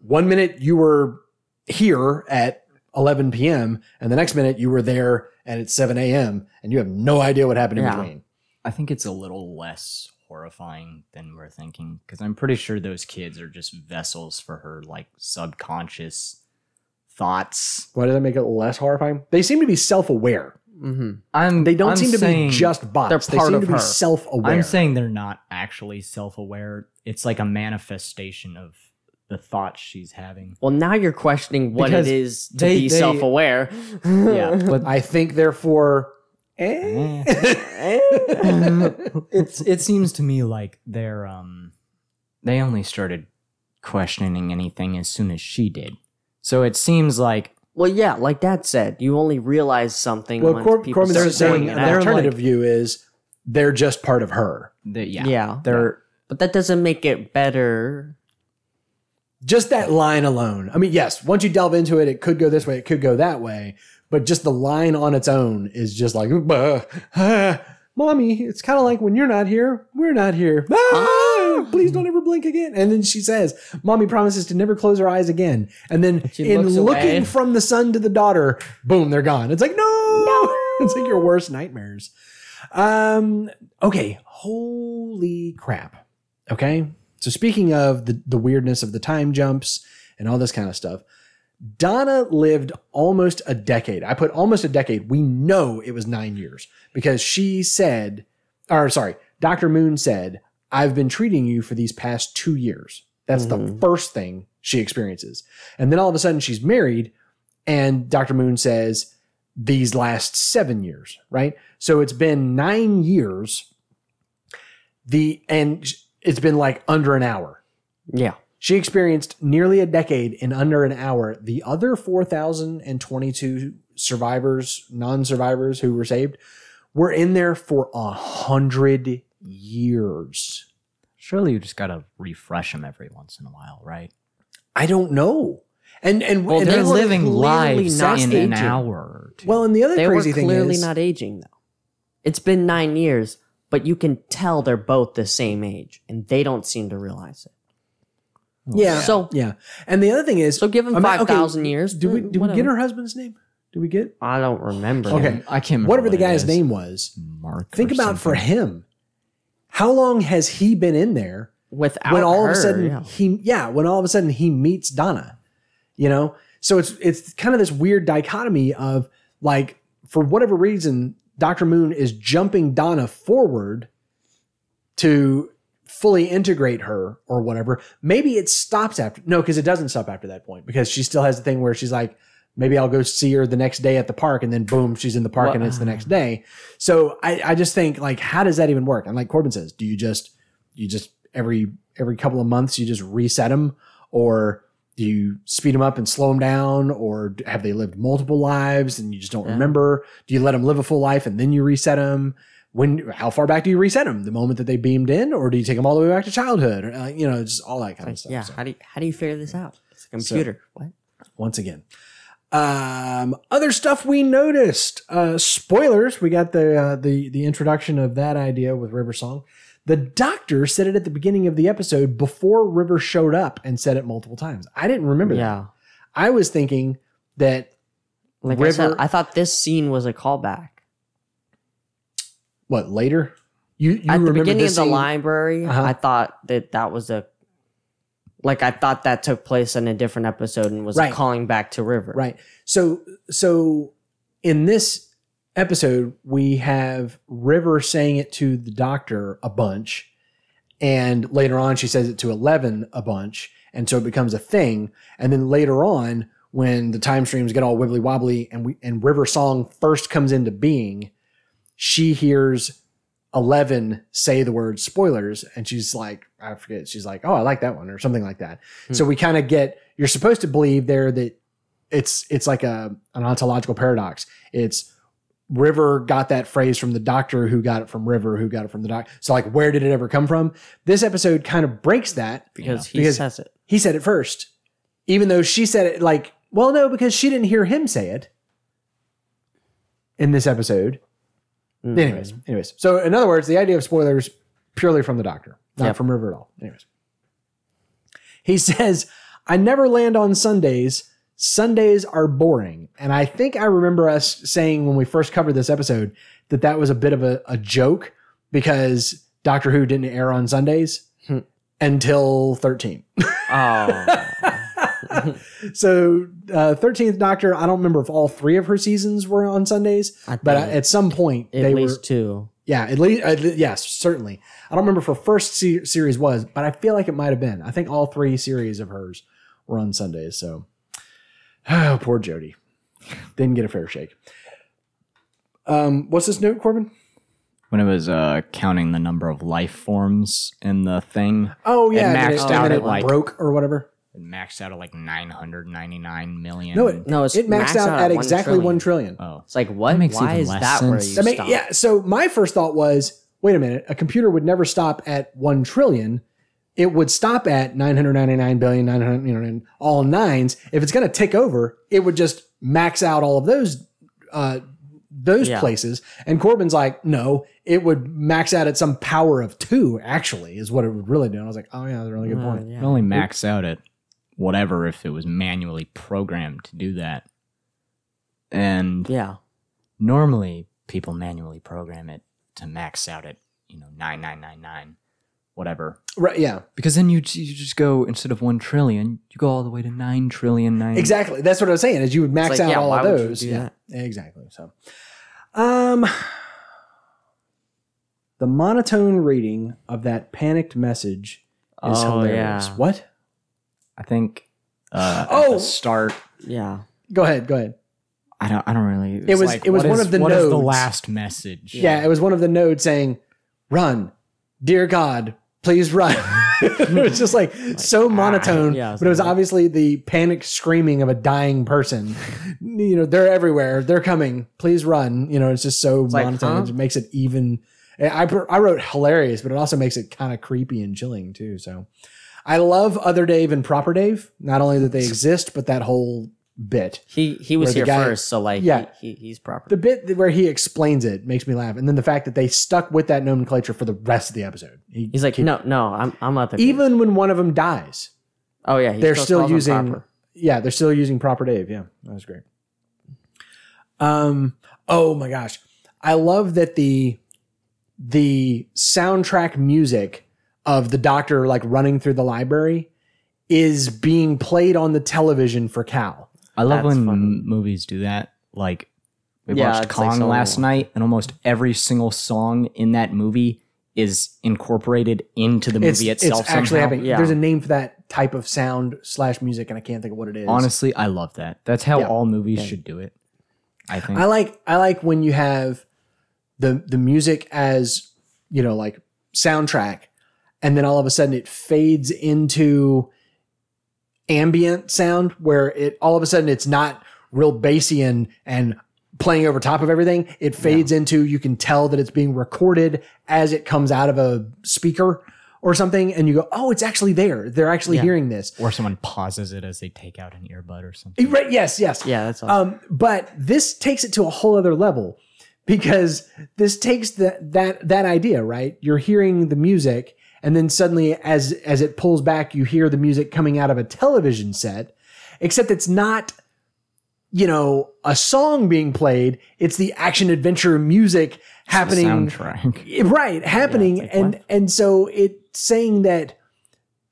one minute you were here at 11 p.m. and the next minute you were there and it's 7 a.m. and you have no idea what happened in between. I think it's a little less horrifying than we're thinking because I'm pretty sure those kids are just vessels for her like subconscious thoughts. Why does that make it less horrifying? They seem to be self-aware. hmm I'm. They don't I'm seem to be just bots. they're they part seem of to be self-aware. I'm saying they're not actually self-aware. It's like a manifestation of the thoughts she's having. Well, now you're questioning what Because it is to they- be they- self-aware. Yeah, but I think therefore. Eh. it's it seems to me like they're um they only started questioning anything as soon as she did. So it seems like Well, yeah, like Dad said, you only realize something Well, when Cor- people Corbin's start saying saying it an out. alternative like- view is they're just part of her. the, yeah, Yeah. they're But that doesn't make it better. Just that line alone. I mean, yes, once you delve into it, it could go this way, it could go that way, but just the line on its own is just like, ah, mommy, it's kind of like when you're not here, we're not here. Ah, please don't ever blink again. And then she says, Mommy promises to never close her eyes again. And then She in looking away. from the son to the daughter, boom, they're gone. It's like, no, it's like your worst nightmares. Um, okay, holy crap. Okay. So speaking of the, the weirdness of the time jumps and all this kind of stuff, Donna lived almost a decade. I put almost a decade. We know it was nine years because she said, or sorry, Dr. Moon said, I've been treating you for these past two years. That's the Mhm. first thing she experiences. And then all of a sudden she's married, and Dr. Moon says, these last seven years, right? So it's been nine years. The and it's been like under an hour. Yeah. She experienced nearly a decade in under an hour. The other 4,022 survivors, non survivors who were saved, were in there for a hundred years. surely you just gotta refresh them every once in a while, right? I don't know. And and, Well, and They're they that's- living lives not in aging. an hour or two. well, and the other They were crazy thing is They're clearly not aging, though. It's been nine years, but you can tell they're both the same age, and they don't seem to realize it. yeah, So- yeah. And the other thing is, So give him I mean, okay, 5,000 years. Do we mm, do we get her husband's name? Do we get I don't remember. Okay. I can't remember whatever the what it guy's is. name was? Mark. Think or about for him. How long has he been in there Without when all her, of a sudden yeah. he yeah when all of a sudden he meets donna you know so it's it's kind of this weird dichotomy of like for whatever reason dr moon is jumping donna forward to fully integrate her or whatever. Maybe it stops after no because it doesn't stop after that point because she still has the thing where she's like maybe i'll go see her the next day at the park and then boom she's in the park and it's the next day. So I, I just think like how does that even work? And like corbin says do you just you just every every couple of months you just reset them or do you speed them up and slow them down or have they lived multiple lives and you just don't Yeah. remember do you let them live a full life and then you reset them when how far back do you reset them the moment that they beamed in or do you take them all the way back to childhood or uh, you know just all that kind of stuff yeah. So, How do you, how do you figure this out? It's a computer. what? once again um other stuff we noticed uh spoilers we got the uh, the the introduction of that idea with river song the doctor said it at the beginning of the episode before river showed up and said it multiple times i didn't remember that Yeah. i was thinking that Like I said, River- I thought this scene was a callback. what later you, you At the beginning of the library, Uh-huh. I thought that that was a. Like I thought that took place in a different episode and was Right. calling back to River. Right. So so in this episode we have River saying it to the doctor a bunch and later on she says it to 11 a bunch and so it becomes a thing and then later on when the time streams get all wibbly wobbly and we and River song first comes into being she hears 11 say the word spoilers and she's like I forget she's like oh I like that one or something like that. Hmm. So we kind of get you're supposed to believe there that it's it's like a an ontological paradox. It's River got that phrase from the doctor who got it from River who got it from the doctor. So like where did it ever come from? This episode kind of breaks that Because he Because- says it. he said it first. Even though she said it like, well no because she didn't hear him say it in this episode. Mhm. Anyways, anyways. So in other words, the idea of spoilers purely from the doctor, not Yep. from River at all. Anyways. He says, I never land on Sundays. Sundays are boring. And I think I remember us saying when we first covered this episode that that was a bit of a, a joke because Doctor Who didn't air on Sundays Hmm. until 13. Oh. so uh, 13th Doctor, I don't remember if all three of her seasons were on Sundays, but at some point they were at they least were. two. Yeah, at least uh, yes, certainly. I don't remember if her first se- series was, but I feel like it might have been. I think all three series of hers were on Sundays. So, oh, poor Jodie didn't get a fair shake. Um, what's this note, Corbin? when it was uh, counting the number of life forms in the thing. Oh yeah, It and maxed and out then at, it like- broke or whatever. It maxed out at like 999 million. No, it No, it's it maxed, out, at one exactly trillion. one trillion. Oh. It's like what? makes Why even is less that where sense. you I mean, stop? yeah. So my first thought was, wait a minute, a computer would never stop at one trillion. It would stop at 999 billion, 900, you know, and all nines. If it's going to tick over, it would just max out all of those, uh, those Yeah. places. And Corbin's like, no, it would max out at some power of two, actually, is what it would really do. And I was like, oh, yeah, that's a really good Uh, point. yeah. It only max out at whatever if it was manually programmed to do that. And Yeah. normally people manually program it to max out at, you know, 9999 whatever. Right. Yeah. Because then you you just go instead of 1 trillion, you go all the way to 9 trillion 9. Exactly. That's what I was saying. Is you would max like, out yeah, all why of would you those. do Yeah. that? Exactly. So, um, the monotone reading of that panicked message is Oh, hilarious. yeah. What? I think uh at Oh! the start Yeah. Go ahead. Go ahead. I don't I don't really It was- it was what one is- of the what is the last message. Yeah. it was one of the nodes saying, "Run, dear God, please run." it was just like so ah, monotone, yeah, but it was obviously the panic screaming of a dying person. you know, they're everywhere. They're coming. Please run. You know, it's just so like, monotone. huh? It makes it even. I I wrote hilarious, but it also makes it kind of creepy and chilling too. So, I love Other Dave and Proper Dave. Not only that they exist, but that whole bit. He he was here guy- first, so like Yeah. he, he he's proper. The bit where he explains it makes me laugh, and then the fact that they stuck with that nomenclature for the rest of the episode. He- He's like, he- no, no, I'm I'm not the even when one of them dies, Oh yeah, he they're still him using. Yeah, they're still using proper Dave. Yeah, that was great. Um. Oh my gosh, I love that the the soundtrack music of the Doctor like running through the library is being played on the television for Cal. I love That's when funny. movies do that. Like we Yeah, watched it's like Kong so- last night, and almost every single song in that movie is incorporated into the movie it's itself. actually somehow. happening. Yeah. There's a name for that type of sound slash music, and I can't think of what it is. Honestly, I love that. That's how Yeah. all movies should do it. I think. I like I like when you have the the music as you know like soundtrack, and then all of a sudden it fades into ambient sound where it all of a sudden it's not real bassy and and playing over top of everything. It fades into you can tell that it's being recorded as it comes out of a speaker or something, and you go, oh, it's actually there. They're actually Yeah. hearing this. or someone pauses it as they take out an earbud or something. Right? Yes. Yes. Yeah, that's all. Um, but this takes it to a whole other level because this takes that that that idea, right? You're hearing the music, and then suddenly, as as it pulls back, you hear the music coming out of a television set, except it's not, you know, a song being played. It's the action adventure music happening soundtrack. right happening Yeah, like, and what? and so it's saying that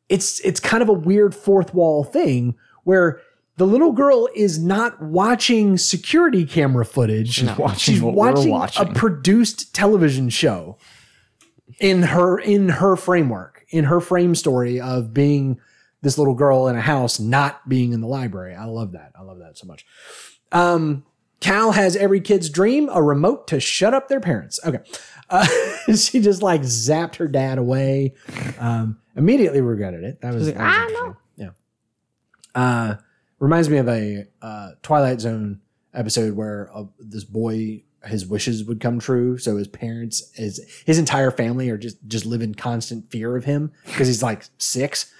it's it's kind of a weird fourth wall thing where the little girl is not watching security camera footage She's watching she's what we're watching, watching. a produced television show in her in her framework in her frame story of being this little girl in a house not being in the library. I love that. I love that so much. Um cal has every kid's dream a remote to shut up their parents. Okay. Uh, she just like zapped her dad away. Um immediately regretted it. That was, like, that was "Ah, interesting. yeah. Uh reminds me of a uh twilight zone episode where uh, this boy his wishes would come true. So his parents his his entire family are just just live in constant fear of him because he's like six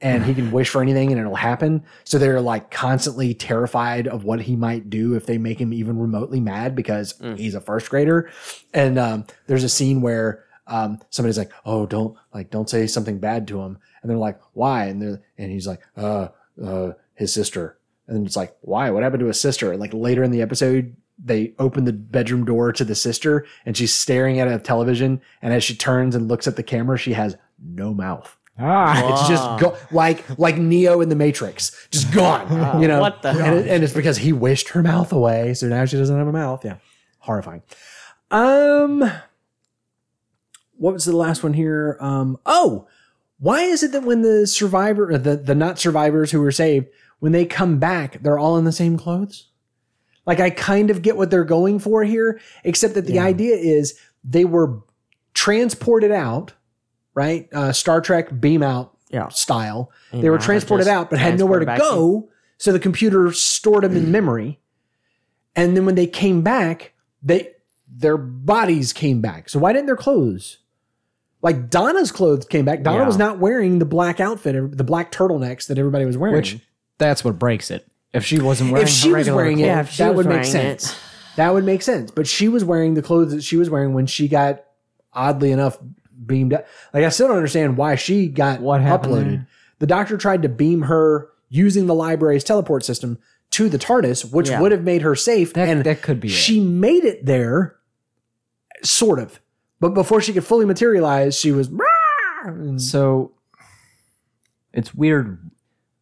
and he can wish for anything and it'll happen. So they're like constantly terrified of what he might do if they make him even remotely mad because he's a first grader. And um, there's a scene where um, somebody's like oh don't like don't say something bad to him. And they're like why? And they're and he's like uh uh his sister. And it's like why? What happened to his sister? And like later in the episode they open the bedroom door to the sister and she's staring at a television and as she turns and looks at the camera she has no mouth Ah, it's just go like like Neo in the Matrix, just gone. You know What the And, it- and it's because he wished her mouth away, so now she doesn't have a mouth. Yeah, horrifying. Um, what was the last one here? Um, oh, why is it that when the survivor, the the not survivors who were saved, when they come back, they're all in the same clothes? Like I kind of get what they're going for here, except that the idea is they were transported out, right? Uh, Star Trek beam out Yeah. style. They were transported out, but had nowhere to go. So the computer stored them in memory. And then when they came back, they their bodies came back. So why didn't their clothes? Like Donna's clothes came back. Donna Yeah. was not wearing the black outfit, the black turtlenecks that everybody was wearing. Which that's what breaks it. If she wasn't wearing if she her was wearing it, Yeah, if she that was would make wearing it. sense. That would make sense. But she was wearing the clothes that she was wearing when she got oddly enough beamed up. Like I still don't understand why she got What happened uploaded. there? The doctor tried to beam her using the library's teleport system to the TARDIS, which Yeah. would have made her safe. That- and that could be it. She made it there, sort of. But before she could fully materialize, she was. So it's weird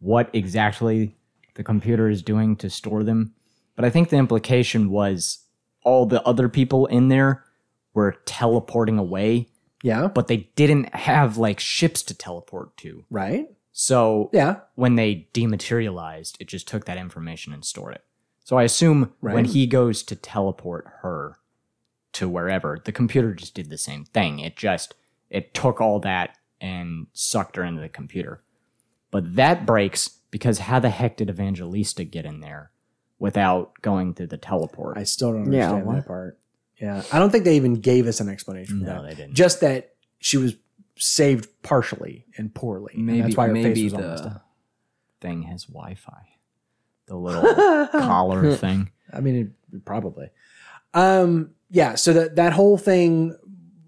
what exactly the computer is doing to store them. But I think the implication was all the other people in there were teleporting away, Yeah. but they didn't have like ships to teleport to. Right. So Yeah. when they dematerialized, it just took that information and stored it. So I assume when he goes to teleport her to wherever, the computer just did the same thing. It just it took all that and sucked her into the computer. But that breaks because how the heck did Evangelista get in there without going through the teleport? I still don't Yeah, understand what? that part. Yeah. I don't think they even gave us an explanation for no, that. they didn't. just that she was saved partially and poorly. and maybe that's why her maybe face was all messed the up. thing has Wi-Fi. The little collar thing. I mean, it, probably. Um, yeah. So that that whole thing,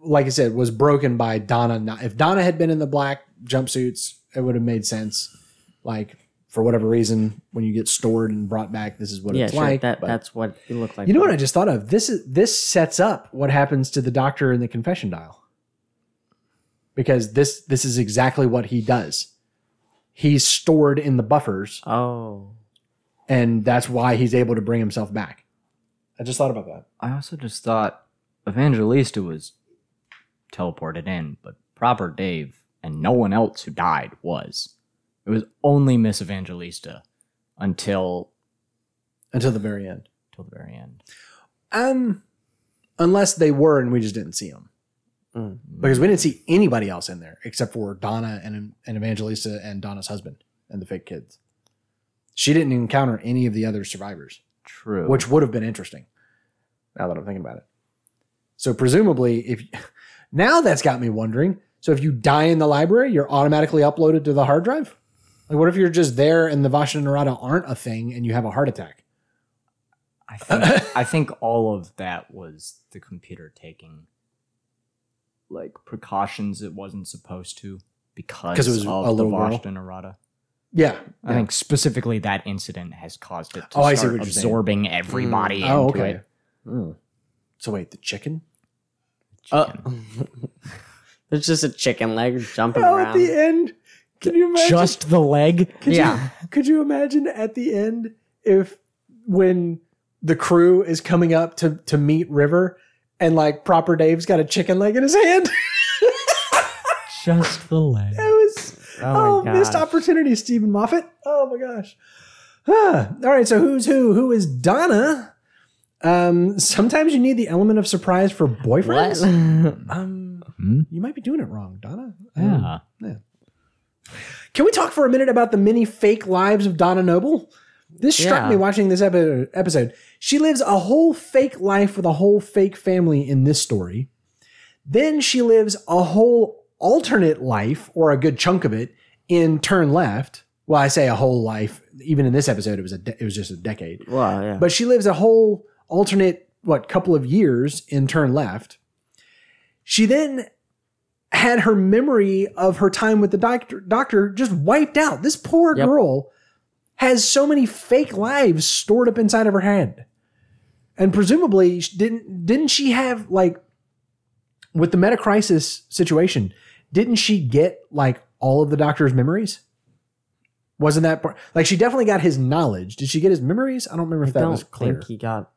like I said, was broken by Donna. not- If Donna had been in the black jumpsuits, it would have made sense. Like for whatever reason, when you get stored and brought back, this is what Yeah, it's sure. like. that but- that's what it looked like. you know what I just thought of? This is this sets up what happens to the doctor in the confession dial. Because this this is exactly what he does. He's stored in the buffers, Oh, and that's why he's able to bring himself back. I just thought about that. I also just thought Evangelista was teleported in, but proper Dave and no one else who died was. It was only Miss Evangelista until Until the very end. till the very end. Um, unless they were and we just didn't see them. Mm. Because we didn't see anybody else in there except for Donna and, and Evangelista and Donna's husband and the fake kids. She didn't encounter any of the other survivors. True. which would have been interesting. Now that I'm thinking about it. So presumably, if now that's got me wondering. So if you die in the library, you're automatically uploaded to the hard drive. Like, what if you're just there and the Vashta Nerada aren't a thing and you have a heart attack? I think I think all of that was the computer taking like precautions it wasn't supposed to because it was of a the girl? Vashta Nerada. Yeah, I think specifically that incident has caused it to Oh, I see start what you're saying. absorbing everybody Oh, into okay. it. Mm. So wait, the chicken? Uh, Chicken. there's just a chicken leg jumping Oh, around. at the end, can you imagine? Just the leg. could yeah. You, could you imagine at the end if when the crew is coming up to to meet River and like proper Dave's got a chicken leg in his hand? Just the leg. It was Oh oh, missed opportunity, Steven Moffat. Oh my gosh. Ah, all right, so who's who? Who is Donna? Um, sometimes you need the element of surprise for boyfriends. What? Um, Hmm? you might be doing it wrong, Donna. Um, Yeah. Can we talk for a minute about the many fake lives of Donna Noble? This struck Yeah. me watching this epi- episode. She lives a whole fake life with a whole fake family in this story. Then she lives a whole alternate life, or a good chunk of it, in Turn Left. Well, I say a whole life. Even in this episode, it was a de- it was just a decade. well, yeah. But she lives a whole alternate what couple of years in Turn Left. She then had her memory of her time with the doctor doctor just wiped out. This poor Yep. girl has so many fake lives stored up inside of her head. And presumably didn't didn't she have like with the meta crisis situation, didn't she get like all of the doctor's memories? Wasn't that part like she definitely got his knowledge? Did she get his memories? I don't remember if I that was clear. think he got.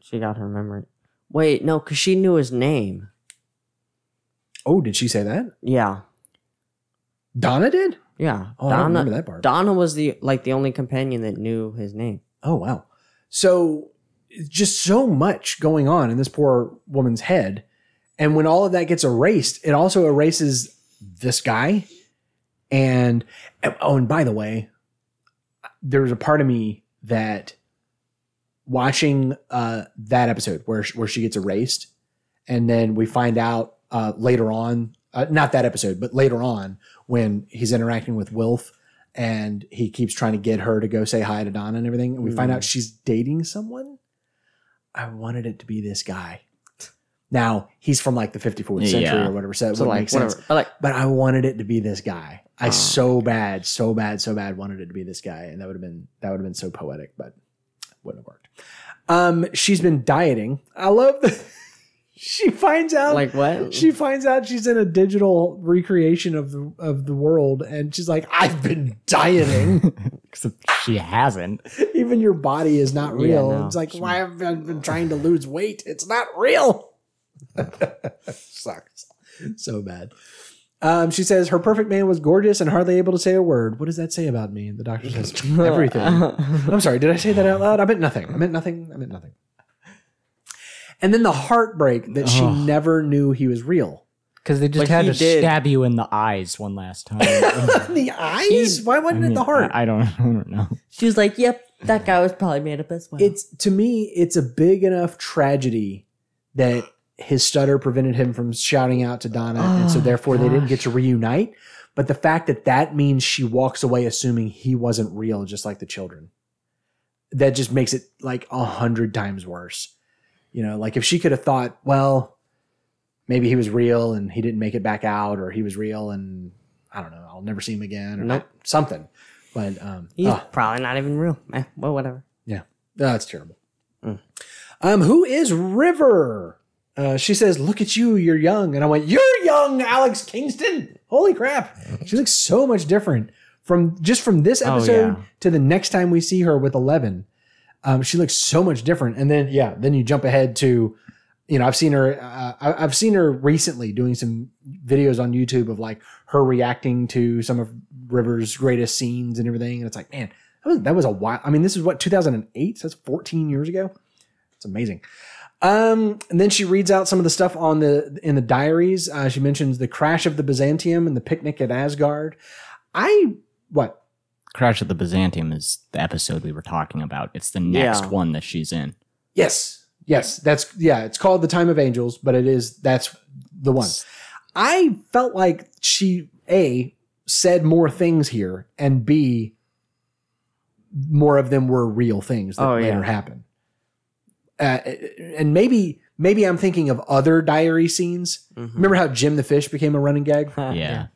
She got her memory. Wait, no, because she knew his name. Oh, did she say that? Yeah, Donna did? yeah. Oh, I don't remember that part. Donna was the like the only companion that knew his name. Oh wow. So just so much going on in this poor woman's head. And when all of that gets erased, it also erases this guy. And oh, and by the way, there's a part of me that watching uh, that episode where where she gets erased, and then we find out uh, later on, uh, not that episode, but later on when he's interacting with Wilf, and he keeps trying to get her to go say hi to Donna and everything, and we find Mm. out she's dating someone. I wanted it to be this guy. Now he's from like the 54th century Yeah. or whatever, so it So like sense whatever. But like but I wanted it to be this guy. I Oh, so bad, so bad, so bad wanted it to be this guy, and that would have been that would have been so poetic, but wouldn't have worked. Um, she's been dieting. I love the. She finds out like what? she finds out she's in a digital recreation of the of the world, and she's like, "I've been dieting. Except she hasn't. Even your body is not Yeah, real." no. It's like, why have I been trying to lose weight? It's not real. Sucks so bad. Um, she says her perfect man was gorgeous and hardly able to say a word. What does that say about me? The doctor says everything. I'm sorry. Did I say that out loud? I meant nothing. I meant nothing. I meant nothing. And then the heartbreak that she Ugh. never knew he was real. Because they just Like had he to did. stab you in the eyes one last time. the eyes? Why wasn't it mean, the heart? I, I don't. I don't know. She was like, "Yep, that guy was probably made up as well." it's to me, it's a big enough tragedy that his stutter prevented him from shouting out to Donna, and so Oh, therefore they didn't get to reunite. But the fact that that means she walks away assuming he wasn't real, just like the children, that just makes it like a hundred times worse. You know, like if she could have thought, well, maybe he was real and he didn't make it back out, or he was real and I don't know, I'll never see him again, or Nope. something. But um, He's ah. probably not even real. Eh, well, whatever. Yeah, that's terrible. Mm. Um, who is River? Uh, she says, "Look at you, you're young," and I went, "You're young, Alex Kingston. Holy crap! She looks so much different from just from this Oh, episode yeah. to the next time we see her with Eleven. Um, she looks so much different. And then yeah, then you jump ahead to, you know, I've seen her. Uh, I- I've seen her recently doing some videos on YouTube of like her reacting to some of River's greatest scenes and everything, and it's like, man, that was, that was a while. I mean, this is what 2008. So that's 14 years ago. It's amazing. Um, and then she reads out some of the stuff on the in the diaries. Uh, she mentions the crash of the Byzantium and the picnic at Asgard. I what? Crash at the Byzantium is the episode we were talking about. It's the next Yeah. one that she's in. Yes, yes, that's yeah. It's called the Time of Angels, but it is that's the one. I felt like she a said more things here, and b more of them were real things that Oh, later yeah. happen. Uh, and maybe maybe I'm thinking of other diary scenes. Mhm. Remember how Jim the Fish became a running gag? Yeah.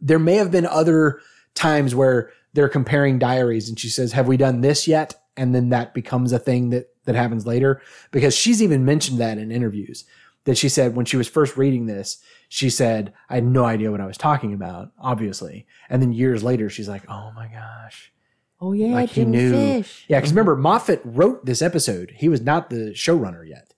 there may have been other times where they're comparing diaries. And she says have we done this yet? And then that becomes a thing that that happens later because she's even mentioned that in interviews that she said when she was first reading this she said i had no idea what i was talking about obviously. And then years later she's like oh my gosh. Oh yeah, like he knew. Fish. yeah because remember moffat wrote this episode. He was not the showrunner yet.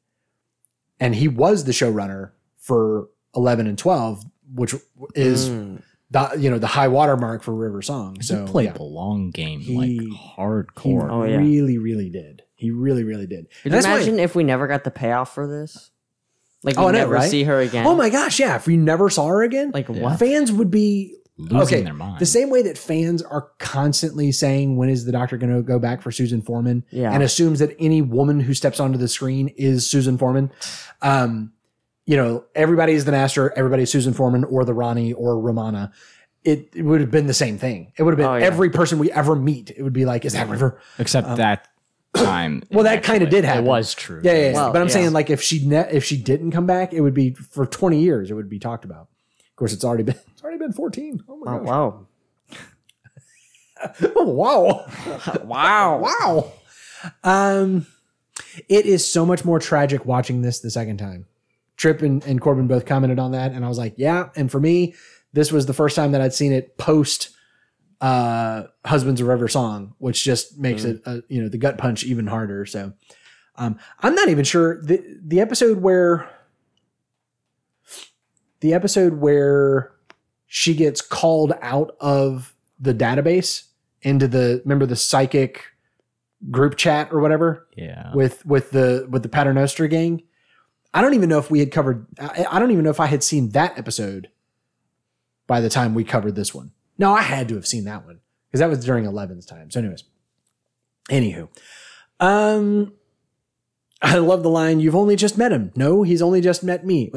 And he was the showrunner for 11 and 12 which is Mm. The you know the high water mark for River Song. So he played yeah, the long game He- like he hardcore. Oh, yeah. really, really did. He really, really did. Could you that's why- imagine if we never got the payoff for this? Like we Oh, I never right? see her again. oh my gosh, yeah! If we never saw her again, Like Yeah. what? fans would be Losing okay. their mind. The same way that fans are constantly saying, "When is the doctor going to go back for Susan Foreman?" Yeah. and assumes that any woman who steps onto the screen is Susan Foreman. Um, you know, everybody's the master, everybody's Susan Foreman or the Rani or Romana. It, it would have been the same thing. It would have been Oh, yeah. every person we ever meet. It would be like, is that River? Except that time. Well, that kinda did happen. It was true. Yeah, yeah. yeah. Well, but I'm yeah. saying like if she ne- if she didn't come back, it would be for 20 years. It would be talked about. Of course, it's already been it's already been 14. Oh my Oh, gosh! wow. Oh wow! wow. wow! Um, it is so much more tragic watching this the second time. Trip and, and Corbin both commented on that, and I was like, yeah. And for me, this was the first time that I'd seen it post uh husbands of river song which just makes it uh, you know the gut punch even harder. So um i'm not even sure. The the episode where the episode where she gets called out of the database into the remember the psychic group chat or whatever? Yeah. with with the with the paternoster gang I don't even know if we had covered. I, I don't even know if I had seen that episode by the time we covered this one. No, I had to have seen that one because that was during 11's time. So, anyways, anywho, um, I love the line. You've only just met him. No, he's only just met me.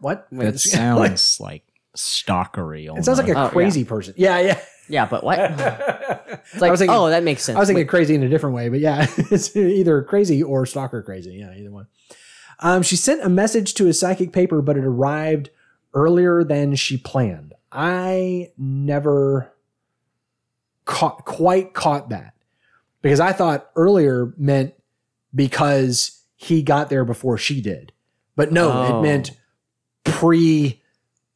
What? That sounds like stalkery. It sounds like a Oh, yeah. crazy person. Yeah, yeah. Yeah, but what? It's I like, was thinking, oh, that makes sense. I was thinking Wait, crazy in a different way, but yeah, it's either crazy or stalker crazy. Yeah, either one. Um, she sent a message to a psychic paper, but it arrived earlier than she planned. I never caught quite caught that because I thought earlier meant because he got there before she did, but no, Oh. it meant pre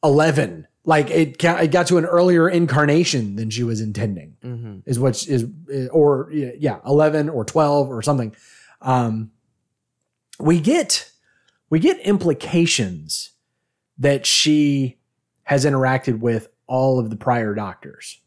eleven. Like it, ca- it got to an earlier incarnation than she was intending mhm. is what is or yeah 11 or 12 or something um we get we get implications that she has interacted with all of the prior doctors.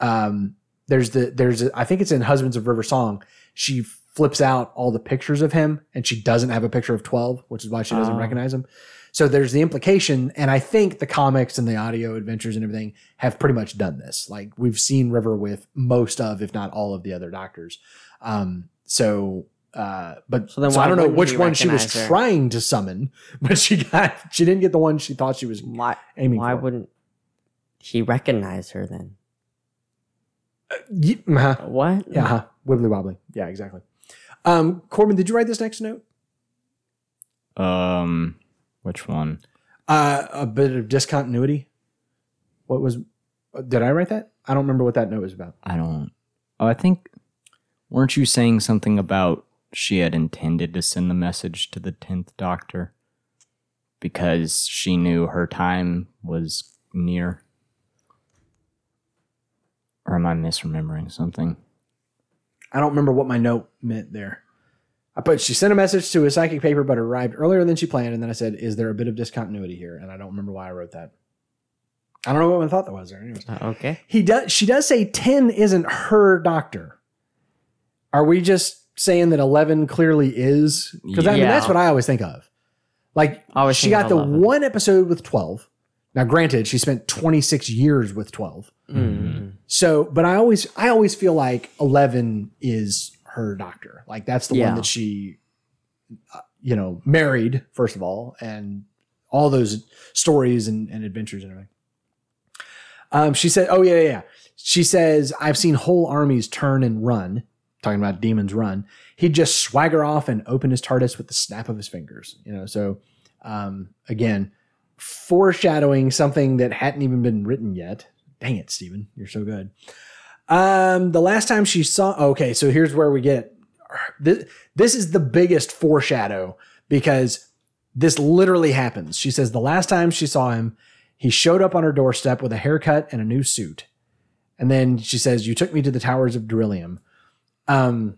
Um there's the there's a, i think it's in husbands of river song. She flips out all the pictures of him and she doesn't have a picture of 12 which is why she doesn't Oh. recognize him. So there's the implication and i think the comics and the audio adventures and everything have pretty much done this. Like we've seen river with most of if not all of the other doctors. Um so uh but So so, i don't know which one she was her? trying to summon but she got she didn't get the one she thought she was Why? aiming Why for Why wouldn't he recognize her then? Ye- uh-huh. What? Yeah, uh-huh. wibbly wobbly. Yeah, exactly. Um, Corbin, did you write this next note? Um, which one? Uh, a bit of discontinuity. What was? Did I write that? I don't remember what that note was about. I don't. Oh, I think. Weren't you saying something about she had intended to send the message to the tenth Doctor because she knew her time was near? Or am I misremembering something? I don't remember what my note meant there. I put she sent a message to a psychic paper, but arrived earlier than she planned, and then I said, "Is there a bit of discontinuity here?" And I don't remember why I wrote that. I don't know what my thought that was there. Anyways, Uh, okay. he does. She does say ten isn't her doctor. Are we just saying that eleven clearly is? Because I mean Yeah. that's what I always think of. Like I always she think got the 11. one episode with twelve. Now, granted, she spent twenty six years with twelve. Mm. So, but I always, I always feel like Eleven is her doctor. Like that's the Yeah. one that she, uh, you know, married first of all, and all those stories and, and adventures and everything. Um, she said, "Oh yeah, yeah, yeah." She says, "I've seen whole armies turn and run." Talking about demons run. He'd just swagger off and open his TARDIS with the snap of his fingers. You know, so um, again, foreshadowing something that hadn't even been written yet. Dang it, Steven. You're so good. Um, the last time she saw, okay, so here's where we get this. This is the biggest foreshadow because this literally happens. She says the last time she saw him, he showed up on her doorstep with a haircut and a new suit. And then she says, "You took me to the towers of Darillium." Um,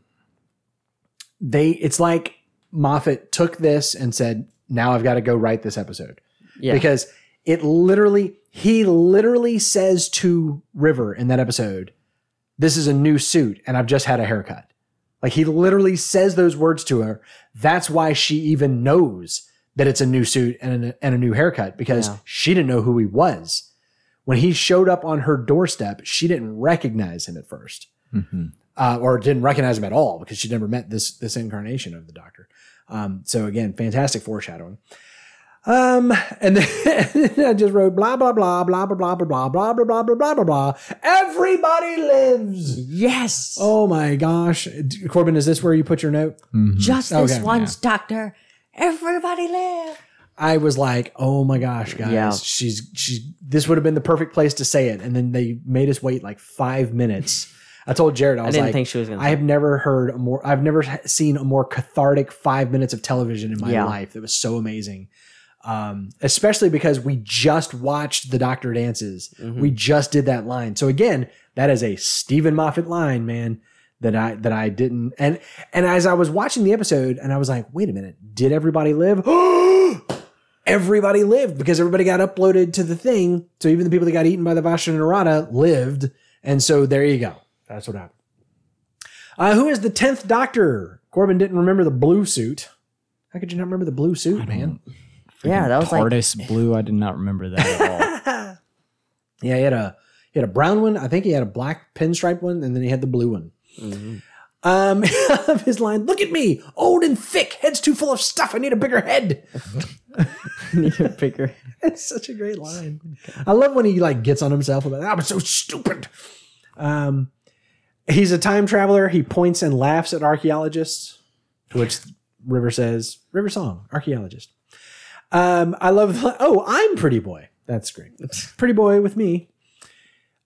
they, it's like Moffat took this and said, "Now I've got to go write this episode." Yeah. because it literally he literally says to River in that episode, "This is a new suit, and I've just had a haircut." Like he literally says those words to her. That's why she even knows that it's a new suit and a, and a new haircut because Yeah. she didn't know who he was. When he showed up on her doorstep, she didn't recognize him at first Mm-hmm. Uh, or didn't recognize him at all because she'd never met this this incarnation of the Doctor. Um, so again, fantastic foreshadowing. Um, and then I just wrote blah blah blah blah blah blah blah blah blah blah blah blah blah blah blah. Everybody lives. Yes. Oh my gosh, Corbin, is this where you put your note? Just this Okay. once, Doctor. Everybody live. I was like, oh my gosh, guys, Yeah. she's she's. This would have been the perfect place to say it, and then they made us wait like five minutes. I told Jared, I I was didn't like, think she was gonna. I have never heard a more. I've never seen a more cathartic five minutes of television in my Yeah. life. That was so amazing. Um, especially because we just watched the Doctor dances. Mhm. We just did that line. So again, that is a Steven Moffat line, man. That I that I didn't and and as I was watching the episode, and I was like, wait a minute, did everybody live? everybody lived because everybody got uploaded to the thing. So even the people that got eaten by the Vashta Nerada lived. And so there you go. That's what happened. Uh, who is the 10th Doctor? Corbin didn't remember the blue suit. How could you not remember the blue suit, man? Yeah, that was like TARDIS blue. I did not remember that at all. Yeah, he had a he had a brown one. I think he had a black pinstripe one, and then he had the blue one. Mm-hmm. Um, his line: "Look at me, old and thick. Head's too full of stuff. I need a bigger head." need a bigger. It's such a great line. I love when he like gets on himself about that. I'm so stupid. Um, he's a time traveler. He points and laughs at archaeologists, which River says, "River song, archaeologist." Um, I love. The, oh, I'm Pretty Boy. That's great. Pretty Boy with me.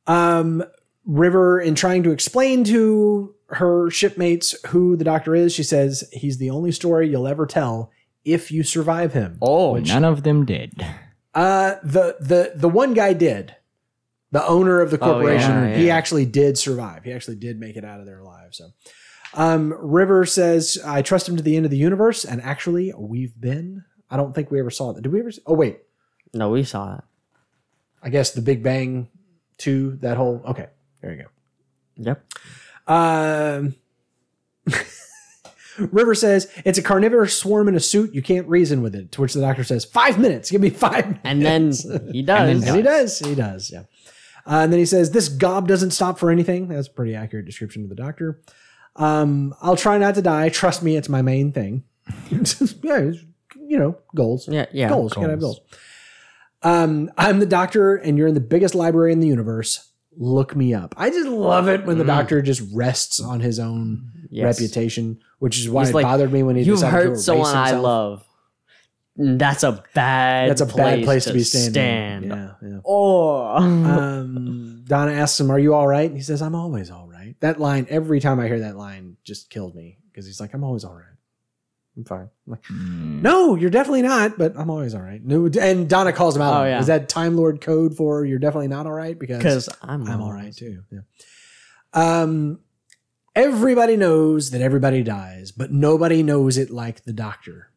Um, River, in trying to explain to her shipmates who the Doctor is, she says he's the only story you'll ever tell if you survive him. Oh, none of them did. Uh, the the the one guy did. The owner of the Oh, yeah, corporation, he yeah. actually did survive. He actually did make it out of there alive. So, um, River says, "I trust him to the end of the universe." And actually, we've been. I don't think we ever saw that. Did we ever? See, oh wait, No, we saw it. I guess the Big Bang two. That whole. Okay, there you go. Yep. Um, River says it's a carnivorous swarm in a suit. You can't reason with it. To which the doctor says, five minutes. Give me five minutes. And then he does. And he does. He does. Yeah. Uh, and then he says, "This gob doesn't stop for anything." That's a pretty accurate description of the doctor. Um, I'll try not to die. Trust me, it's my main thing. yeah, it's, you know, goals. Yeah, yeah. goals. You gotta have goals. Um, I'm the doctor, and you're in the biggest library in the universe. Look me up. I just love it when the doctor just rests on his own Mm. Yes. reputation, which is why He's it like, bothered me when he You decided to hurt erase someone I love. That's a bad. That's a bad place to, be standing. Stand. Yeah, yeah. Oh. um, Donna asks him, "Are you all right?" And he says, "I'm always all right." That line, every time I hear that line, just kills me because he's like, "I'm always all right. I'm fine." I'm like, Mm. no, you're definitely not, but I'm always all right. No, and Donna calls him out. Oh, yeah. Is that Time Lord code for you're definitely not all right? Because Because I'm, I'm all right too. Yeah. Um, everybody knows that everybody dies, but nobody knows it like the doctor.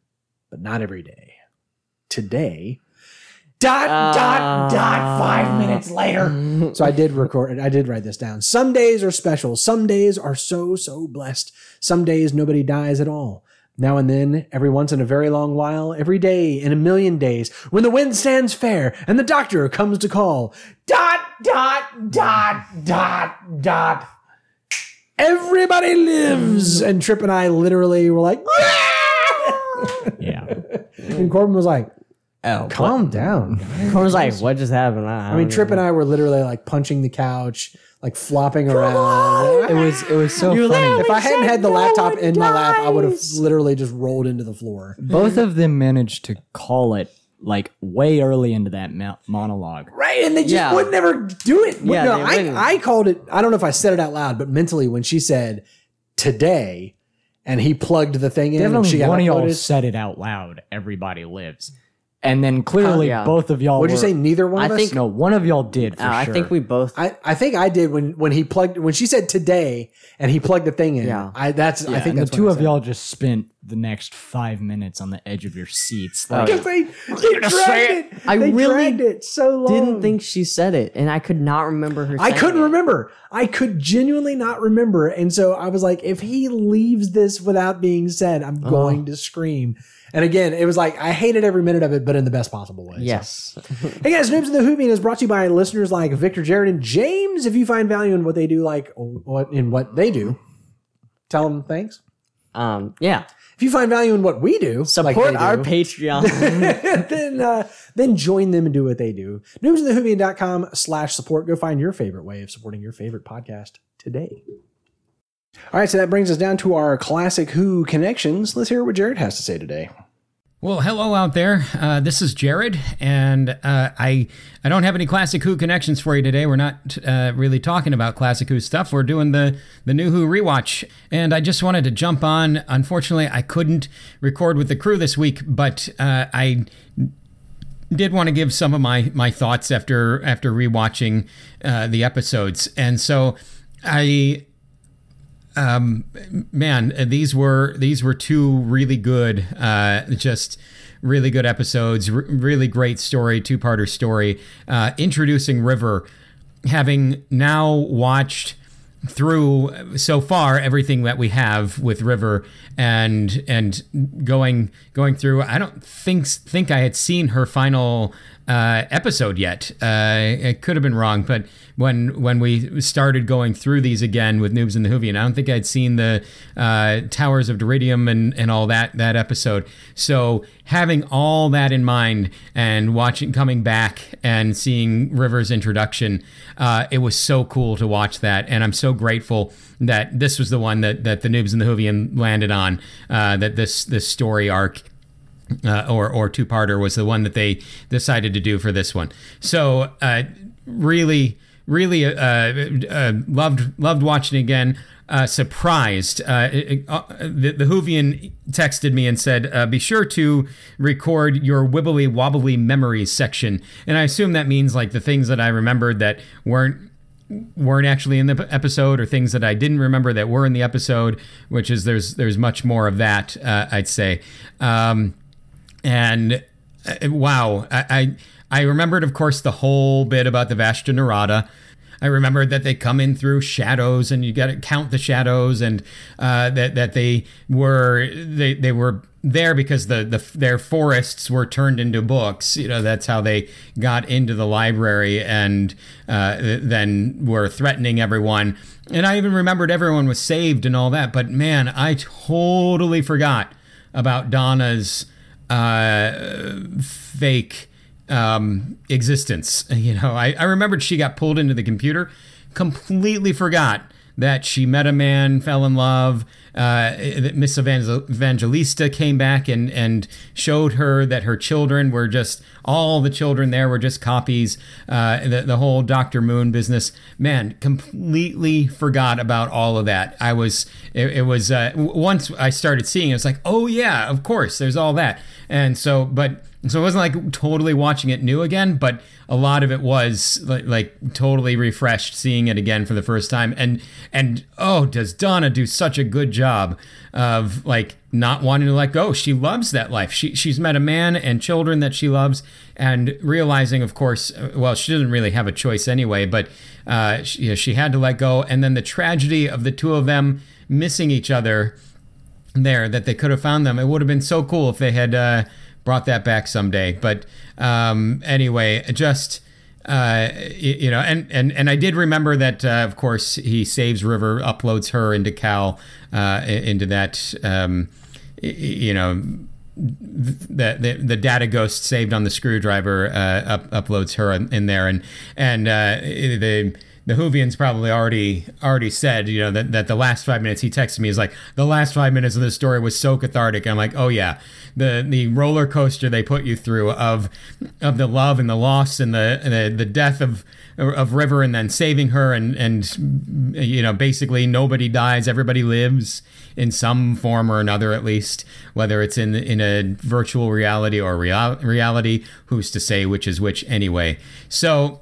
But not every day. Today. Dot uh, dot dot. Five minutes later. So I did record it. I did write this down. Some days are special. Some days are so so blessed. Some days nobody dies at all. Now and then, every once in a very long while, every day in a million days, when the wind stands fair and the doctor comes to call. Dot dot dot dot dot. Everybody lives, and Trip and I literally were like, Yeah. and Corbin was like, Oh, "Calm down." I was like, what just happened? I mean, Trip and I were literally like punching the couch, like flopping around. It was it was so You funny. if I hadn't had the laptop in my lap, I would have literally just rolled into the floor. Both of them managed to call it like way early into that mo- monologue. Right, and they just Yeah. would never do it. Yeah, no, they I, wouldn't. I called it. I don't know if I said it out loud, but mentally when she said today, and he plugged the thing in, and Definitely she got one of y'all uploaded. said it out loud. Everybody lives, and then clearly yeah. both of y'all. What'd you were- say? Neither one I of us. think- No, one of y'all did for Uh, I sure. think we both. I, I think I did when when he plugged when she said today and he plugged the thing in. Yeah. I that's I think and the that's two what I of said. y'all just spent the next five minutes on the edge of your seats. Like. Because they, they dragged it. I They really dragged it so long. didn't think she said it, and I could not remember her. I saying couldn't it. remember. I could genuinely not remember. And so I was like, if he leaves this without being said, I'm going to scream. And again, it was like I hated every minute of it, but in the best possible way. So- Yes. Hey guys, Noobs of the Whovian is brought to you by listeners like Victor, Jared, and James. If you find value in what they do, like what in what they do, tell them thanks. um. Yeah. If you find value in what we do, Support like our do, Patreon. then uh, then join them and do what they do. Noobsofthewhovian.com slash support. Go find your favorite way of supporting your favorite podcast today. All right, so that brings us down to our classic Who connections. Let's hear what Jared has to say today. Well, hello out there. Uh, this is Jared, and uh, I I don't have any Classic Who connections for you today. We're not uh, really talking about Classic Who stuff. We're doing the the new Who rewatch, and I just wanted to jump on. Unfortunately, I couldn't record with the crew this week, but uh, I did want to give some of my my thoughts after after rewatching uh, the episodes, and so I um, man, these were these were two really good, uh, just really good episodes. R- really great story, two parter story, uh, introducing River. Having now watched through so far everything that we have with River and and going going through. I don't think think I had seen her final uh, episode yet. Uh, it could have been wrong, but when when we started going through these again with Noobs and the Whovian, I don't think I'd seen the uh, Towers of Darillium and, and all that that episode. So having all that in mind and watching coming back and seeing River's introduction, uh, it was so cool to watch that, and I'm so grateful that this was the one that that the Noobs and the Whovian landed on. Uh, that this this story arc uh, or or two parter was the one that they decided to do for this one. So uh, really, really uh, uh loved loved watching again. Uh, surprised. Uh, the, the Whovian texted me and said, "Be sure to record your wibbly wobbly memories section." And I assume that means like the things that I remembered that weren't weren't actually in the episode or things that I didn't remember that were in the episode, which is there's there's much more of that I'd say. Um, and uh, wow, I, I, I remembered, of course, the whole bit about the Vashta Nerada. I remembered that they come in through shadows, and you got to count the shadows, and uh, that that they were they they were there because the, the their forests were turned into books. You know that's how they got into the library, and uh, then were threatening everyone. And I even remembered everyone was saved and all that. But man, I totally forgot about Donna's uh, fake um, existence. You know, I, I remembered she got pulled into the computer, completely forgot that she met a man, fell in love. Uh, that Miss Evangelista came back and and showed her that her children were just all the children there were just copies. Uh, the the whole Doctor Moon business, man, completely forgot about all of that. I was it, it was uh, once I started seeing it, it's like oh yeah, of course, there's all that, and so but so it wasn't like totally watching it new again, but a lot of it was like, like, totally refreshed seeing it again for the first time. And and oh, does Donna do such a good job of like not wanting to let go? She loves that life. She she's met a man and children that she loves, and realizing, of course, uh, well, she doesn't really have a choice anyway, but uh, she, you know, she had to let go. And then the tragedy of the two of them missing each other there that they could have found them. It would have been so cool if they had. Uh, brought that back someday. But um, anyway, just uh, you know, and and and I did remember that. Uh, of course, he saves River, uploads her into Cal, uh, into that. Um, you know. The, the the data ghost saved on the screwdriver uh, up, uploads her in, in there and and uh, the the Whovians probably already already said, you know, that, that the last five minutes he texted me is like the last five minutes of this story was so cathartic. I'm like, oh yeah, the the roller coaster they put you through of of the love and the loss and the the, the death of of River and then saving her and and you know basically nobody dies, everybody lives in some form or another at least, whether it's in in a virtual reality or real, reality. Who's to say which is which anyway? So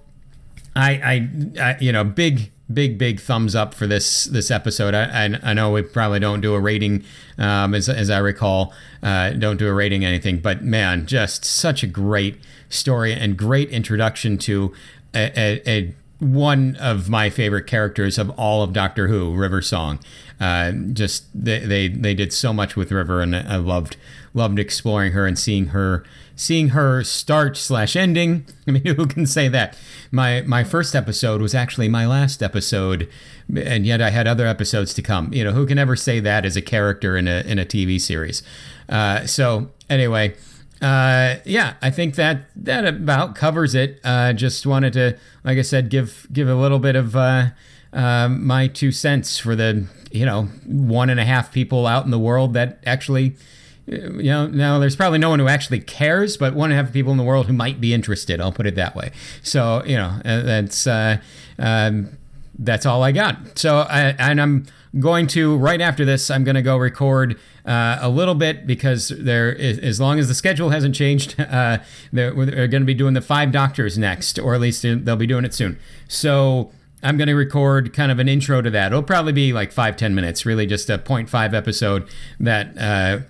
I, I, I, you know, big, big, big thumbs up for this this episode. I, I, I know we probably don't do a rating, um, as, as I recall, uh, don't do a rating anything, but man, just such a great story and great introduction to a, a, a one of my favorite characters of all of Doctor Who, River Song. Uh, just they, they they did so much with River, and I loved loved exploring her and seeing her seeing her start slash ending. I mean, who can say that? My my first episode was actually my last episode, and yet I had other episodes to come. You know, who can ever say that as a character in a in a TV series? Uh, so anyway. Uh, yeah, I think that that about covers it. Uh, just wanted to, like I said, give give a little bit of uh, uh, my two cents for the you know one and a half people out in the world that actually you know, now there's probably no one who actually cares, but one and a half people in the world who might be interested. I'll put it that way. So you know, uh, that's uh, um, that's all I got. So I, and I'm going to right after this, I'm going to go record uh, a little bit because there, is, as long as the schedule hasn't changed, uh, they're, they're going to be doing the five doctors next, or at least they'll be doing it soon. So. I'm going to record kind of an intro to that. It'll probably be like five, ten minutes, really just a 0.5 episode that uh,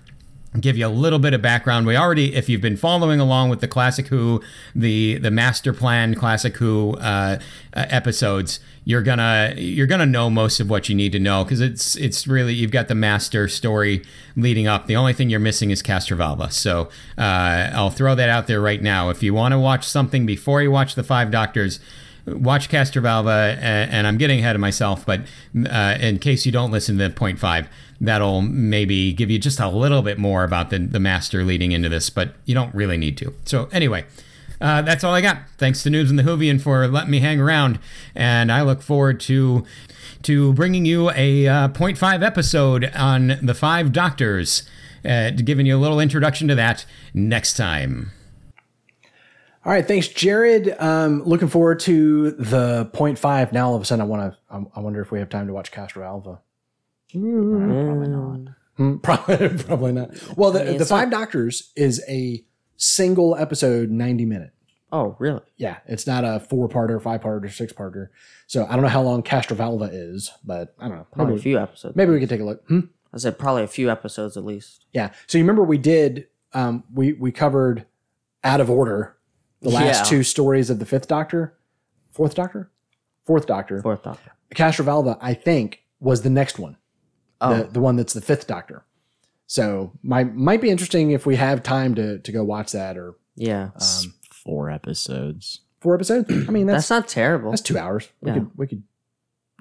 give you a little bit of background. We already, if you've been following along with the Classic Who, the the Master Plan Classic Who uh, uh, episodes, you're gonna you're gonna know most of what you need to know because it's it's really you've got the master story leading up. The only thing you're missing is Castrovalva. So uh, I'll throw that out there right now. If you want to watch something before you watch the Five Doctors watch Castrovalva, and, I'm getting ahead of myself, but uh, in case you don't listen to point five, that'll maybe give you just a little bit more about the, the master leading into this, but you don't really need to. So, anyway. Uh, that's all I got. Thanks to Noobs and the Whovian for letting me hang around, and I look forward to to bringing you a uh, point five episode on the Five Doctors, uh, giving you a little introduction to that next time. All right, thanks, Jared. Um, looking forward to the point five. Now all of a sudden, I want to. I wonder if we have time to watch Castrovalva. Probably not. Hmm, Probably, probably not. Well, the, mean, the it's Five Doctors is a single episode, ninety minute. Oh, really? Yeah, it's not a four parter, five parter, six parter. So I don't know how long Castrovalva is, but I don't know. Probably a few episodes. maybe we could take a look. Hmm? I said probably a few episodes at least. Yeah. So you remember we did um, we we covered out of order the last Yeah. two stories of the Fifth Doctor, Fourth Doctor, Fourth Doctor. Fourth Doctor. Castrovalva, I think, was the next one, Oh, the the one that's the Fifth Doctor. So might might be interesting if we have time to to go watch that or yeah. It's four episodes. four episodes. I mean, that's That's not terrible. that's two hours. We Yeah. could we could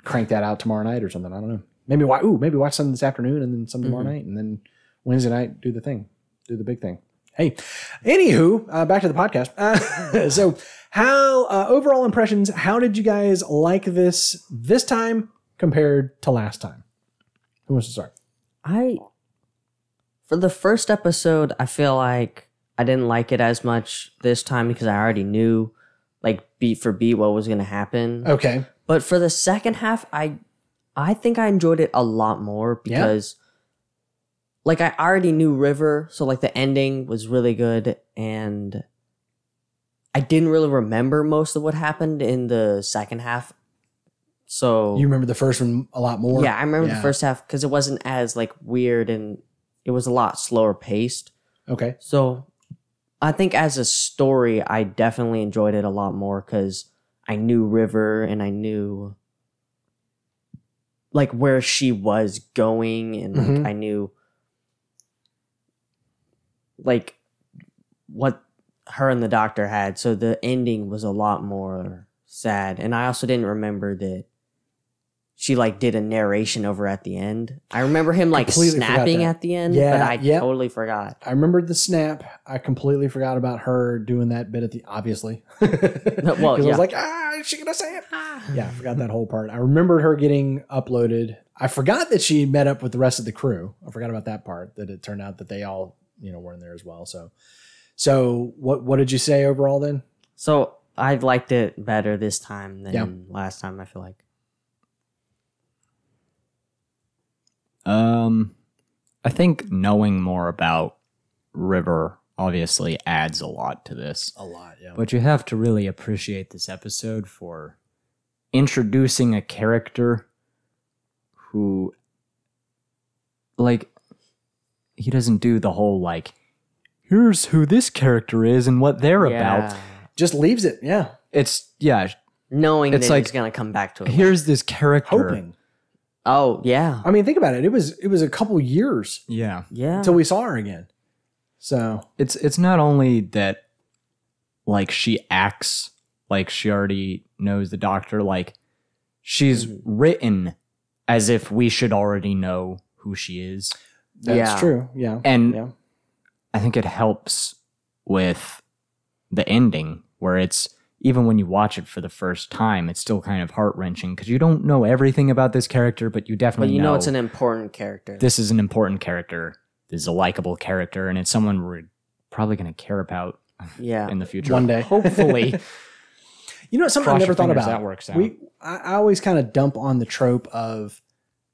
crank that out tomorrow night or something. I don't know. Maybe why? Ooh, maybe watch some this afternoon and then some tomorrow Mm-hmm. night, and then Wednesday night do the thing, do the big thing. Hey, anywho, uh, back to the podcast. Uh, so, how uh, overall impressions? How did you guys like this this time compared to last time? Who wants to start? I for the first episode, I feel like I didn't like it as much this time because I already knew like beat for beat what was going to happen. Okay, But for the second half, I I think I enjoyed it a lot more Yeah. because like I already knew River, so like the ending was really good and I didn't really remember most of what happened in the second half. So you remember the first one a lot more. yeah, I remember Yeah. the first half because it wasn't as like weird and it was a lot slower paced. Okay, So I think as a story, I definitely enjoyed it a lot more because I knew River and I knew like where she was going and like Mhm. I knew like what her and the doctor had. So the ending was a lot more sad. And I also didn't remember that she like did a narration over at the end. I remember him like Completely forgot snapping that. at the end, Yeah, but I yep. totally forgot. I remembered the snap. I completely forgot about her doing that bit at the obviously. Well, 'Cause I yeah. was like, ah, is she gonna say it? Yeah, I forgot that whole part. I remembered her getting uploaded. I forgot that she met up with the rest of the crew. I forgot about that part. That it turned out that they all, you know, were in there as well. So, so what what did you say overall then? So I liked it better this time than Yeah. last time. I feel like. Um, I think knowing more about River obviously adds a lot to this. A lot, yeah. But you have to really appreciate this episode for introducing a character who, like, he doesn't do the whole, like, here's who this character is and what they're about. Just leaves it, yeah. It's, yeah, Knowing It's that like, he's gonna come back to it. here's this character. Hoping. Oh yeah, I mean, think about it. It was it was a couple years Yeah. yeah. until we saw her again. So it's it's not only that like she acts like she already knows the doctor like she's mm-hmm. written as if we should already know who she is that's Yeah. true. Yeah. and yeah. i think it helps with the ending where it's even when you watch it for the first time it's still kind of heart-wrenching because you don't know everything about this character but you definitely but definitely you know it's an important character. this is an important character this is a likable character and it's someone we're probably going to care about yeah, in the future One day. hopefully You know, something I Cross never thought about. that works out. We, I, I always kind of dump on the trope of,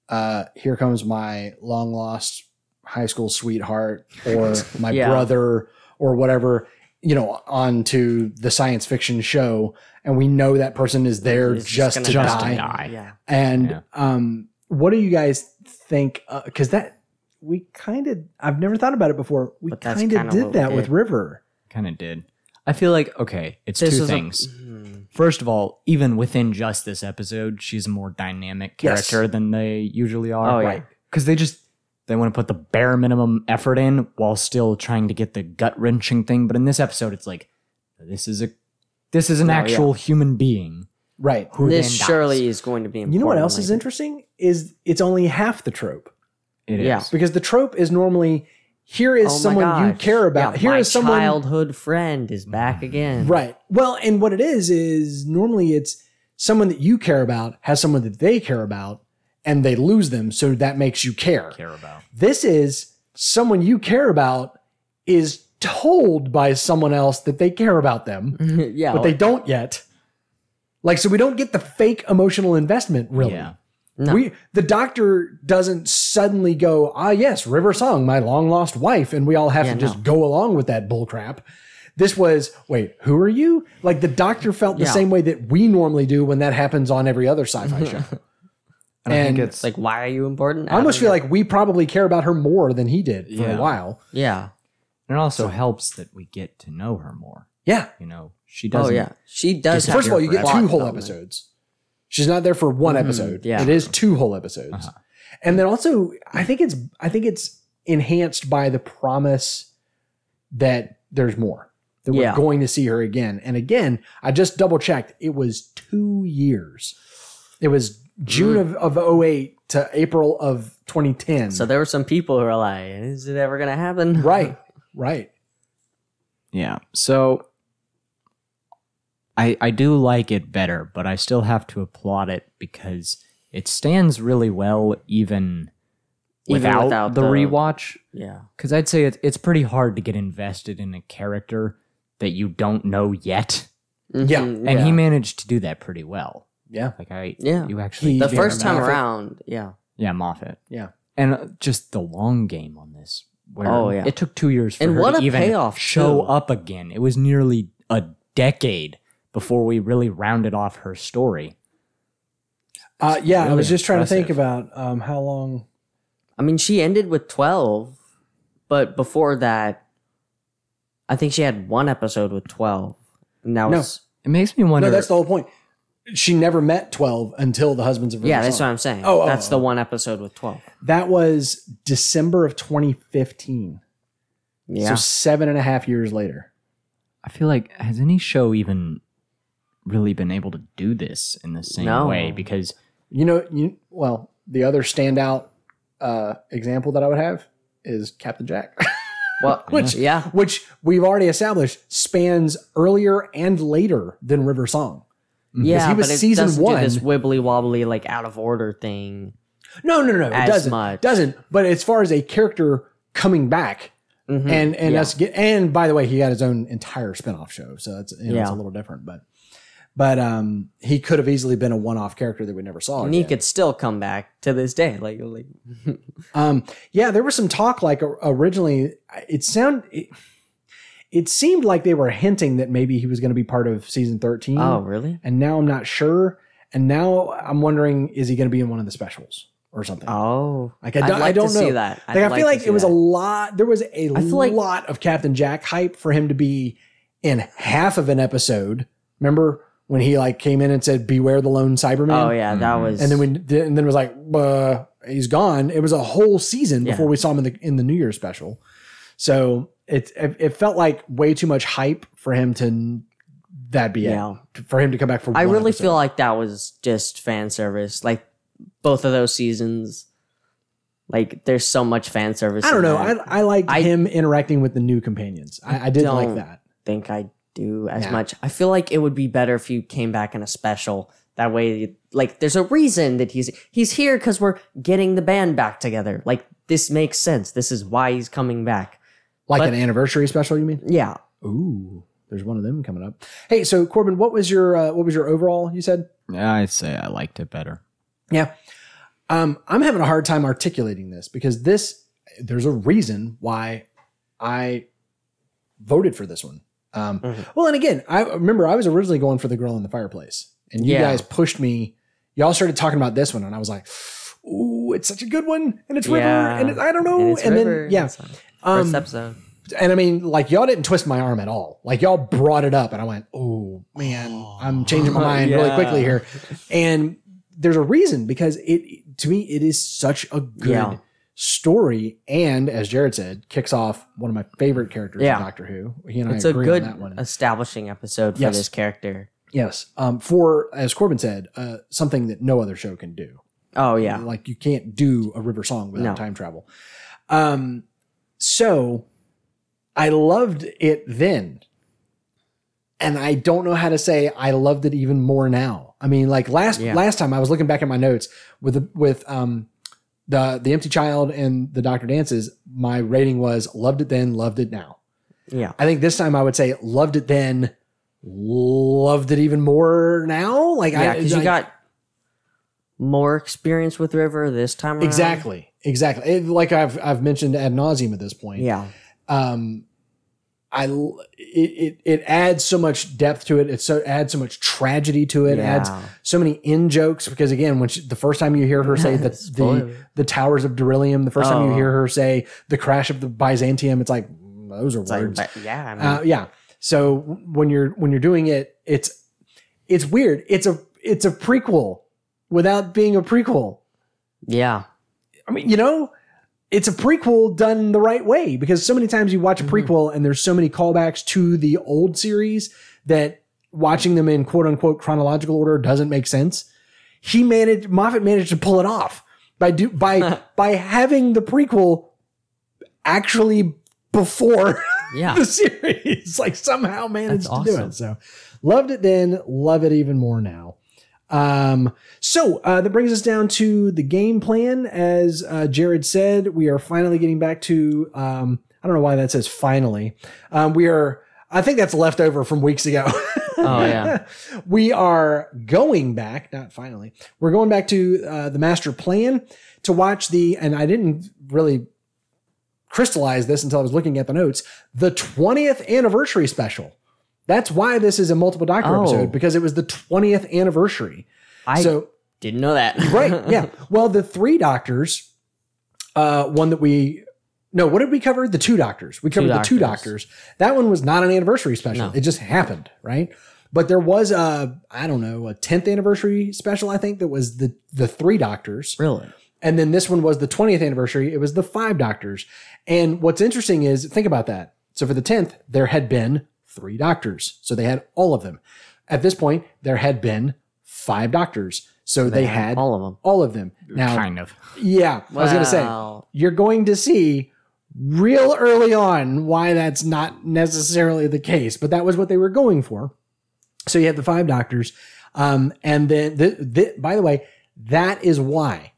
uh, here comes my long lost high school sweetheart or my Yeah. brother or whatever, you know, onto the science fiction show, and we know that person is there It's just, gonna to, Just to die. die. Yeah, And Yeah. um, what do you guys think? Because that we kind of I've never thought about it before. We kind of kinda did that with. River. Kind of did. I feel like okay, it's This two is a- things. Hmm. First of all, even within just this episode, she's a more dynamic Yes. character than they usually are. Oh, yeah. Because they just they want to put the bare minimum effort in while still trying to get the gut wrenching thing. But in this episode, it's like this is a this is an Oh, yeah. actual human being Right. who This then dies. surely is going to be important. You know what else is interesting is it's only half the trope It is. Yeah. because the trope is normally here is Oh my someone you care about. Yeah, here my is someone childhood friend is back again. Right. Well, and what it is is normally it's someone that you care about has someone that they care about and they lose them, so that makes you care. care about. This is someone you care about is told by someone else that they care about them, yeah, but they don't yet. Like so we don't get the fake emotional investment really. Yeah. No. We the doctor doesn't suddenly go, ah yes, River Song, my long lost wife, and we all have Yeah, to just no. go along with that bullcrap. This was, wait, who are you? Like the doctor felt the Yeah. same way that we normally do when that happens on every other sci-fi show. And, I think it's It's like, why are you important? I almost feel like we probably care about her more than he did for Yeah. a while. yeah. And it also helps that we get to know her more. Yeah. You know, she doesn't. Oh yeah, she does. Just have First of all, you get plot two whole development. episodes. She's not there for one episode. Mm-hmm. yeah. It is two whole episodes. Uh-huh. And then also I think it's I think it's enhanced by the promise that there's more. That we're Yeah. going to see her again. And again, I just double checked. It was two years. It was June of, of 08 to April of 2010. So there were some people who are like, "Is it ever gonna happen?" right. Right. Yeah. So I I do like it better, but I still have to applaud it because it stands really well even, Even without, without the, the- rewatch. Yeah. Because I'd say it, it's pretty hard to get invested in a character that you don't know yet, Yeah. Mhm, and he managed to do that pretty well. Yeah. Like I, Yeah. you actually, the Yeah, first time Moffat. around. Yeah. yeah, Moffat, Yeah. and uh, just the long game on this. Where Oh, yeah. it took two years for And her what to a even payoff, show too. up again. It was nearly a decade before we really rounded off her story. Uh, yeah. I really was just trying to think about um, how long. I mean, she ended with twelve, but before that, I think she had one episode with twelve, and that No. was It makes me wonder. No, that's the whole point. She never met 12 until the husbands of River yeah. That's Song. what I'm saying. Oh, oh, that's oh. the one episode with twelve. That was December of 2015. Yeah. So seven and a half years later. I feel like has any show even really been able to do this in the same No. way? Because You know, you well, the other standout uh, example that I would have is Captain Jack, well, Which- yeah. which we've already established spans earlier and later than River Song. Yeah, he was but it season doesn't one. do this wibbly wobbly like out of order thing. No, no, no, no. It As doesn't. much. Doesn't. But as far as a character coming back Mhm. and and Yeah. us get and by the way, he got his own entire spinoff show, so that's you know, it's Yeah. a little different, but but um he could have easily been a one-off character that we never saw. and he again. could still come back to this day. Like, like Um, yeah, there was some talk like o- originally. It sound it, it seemed like they were hinting that maybe he was going to be part of season thirteen. oh, really? and now I'm not sure. And now I'm wondering, is he going to be in one of the specials or something? Oh, Like, I don't- I don't to know. see that. like I'd I feel like to it was see a lot. There was a feel like- lot of Captain Jack hype for him to be in half of an episode. Remember when he like came in and said, "Beware the lone Cyberman." Oh yeah, that Mhm. was. and then we and then it was like uh, he's gone. It was a whole season Yeah. before we saw him in the in the New Year special. So it it, it felt like way too much hype for him to that be Yeah. it for him to come back for. I really episode. feel like that was just fan service. Like both of those seasons. Like there's so much fan service. I don't know. that. I I liked I- him interacting with the new companions. I, I did like that. think I do as Nah. much. I feel like it would be better if you came back in a special. That way, like, there's a reason that he's he's here because we're getting the band back together. Like, this makes sense. This is why he's coming back. Like But- an anniversary special, you mean? Yeah. Ooh, there's one of them coming up. Hey, so Corbin, what was your uh, what was your overall? You said. Yeah, I'd say I liked it better. Yeah. Um, I'm having a hard time articulating this because this there's a reason why I voted for this one. Um, Mhm. Well, and again, I remember I was originally going for the girl in the fireplace, and you Yeah. guys pushed me. Y'all started talking about this one, and I was like, ooh, it's such a good one, and it's River, Yeah. and it, I don't know, And and, it's then yeah, It's um, First episode. and I mean, like y'all didn't twist my arm at all. Like y'all brought it up, and I went, "Oh man, I'm changing my mind really quickly here." And there's a reason because it to me it is such a good Yeah. story, and as Jared said, kicks off one of my favorite characters Yeah. in Doctor Who. He and It's I a agree good on that one. establishing episode for Yes. this character. yes, um, for as Corbin said, uh, something that no other show can do. Oh yeah. Like you can't do a river song without No. time travel. Um, so I loved it then. And I don't know how to say I loved it even more now. I mean, like last Yeah. last time I was looking back at my notes with the, with um the the empty child and the Doctor dances. My rating was loved it then, loved it now. Yeah. I think this time I would say loved it then, loved it even more now. Like Yeah, I, because you got more experience with River this time around. exactly exactly It- like I've I've mentioned ad nauseum at this point. Yeah. um I it, it it adds so much depth to it. It so adds so much tragedy to it. Yeah. Adds so many in jokes because again, when she, the first time you hear her say the the, the towers of Darillium, the first time you Oh. hear her say the crash of the Byzantium, it's like those are It's words. but yeah. I mean, uh, yeah. So when you're when you're doing it, it's it's weird. It's a it's a prequel without being a prequel. yeah. I mean, you know, it's a prequel done the right way because so many times you watch a mm-hmm. prequel and there's so many callbacks to the old series that watching them in quote unquote chronological order doesn't make sense. He managed Moffat managed to pull it off by do by by having the prequel actually before Yeah. the series. Like somehow managed That's to do it. So loved it then, love it even more now. Um, so uh, that brings us down to the game plan. As uh, Jared said, we are finally getting back to. Um, I don't know why that says finally. Um, we are. I think that's left over from weeks ago. Oh yeah. we are going back, not finally. We're going back to uh, the master plan to watch the, and I didn't really crystallize this until I was looking at the notes, the 20th anniversary special. That's why this is a multiple doctor Oh. episode because it was the 20th anniversary. I so didn't know that. right, yeah. Well, the three doctors, uh, one that we no, what did we cover? The two doctors. We covered the two doctors. doctors. That one was not an anniversary special. No. It just happened, right? But there was a I don't know a 10th anniversary special. I think that was the the three doctors. Really? And then this one was the 20th anniversary. It was the five doctors. And what's interesting is think about that. So for the 10th, there had been three doctors. So they had all of them. At this point, there had been five doctors. So they, had all of them. all of them. Now, kind of. yeah, I was going to say, you're going to see real early on why that's not necessarily the case, but that was what they were going for. So you have the five doctors. Um, and then, the, the, by the way, that is why,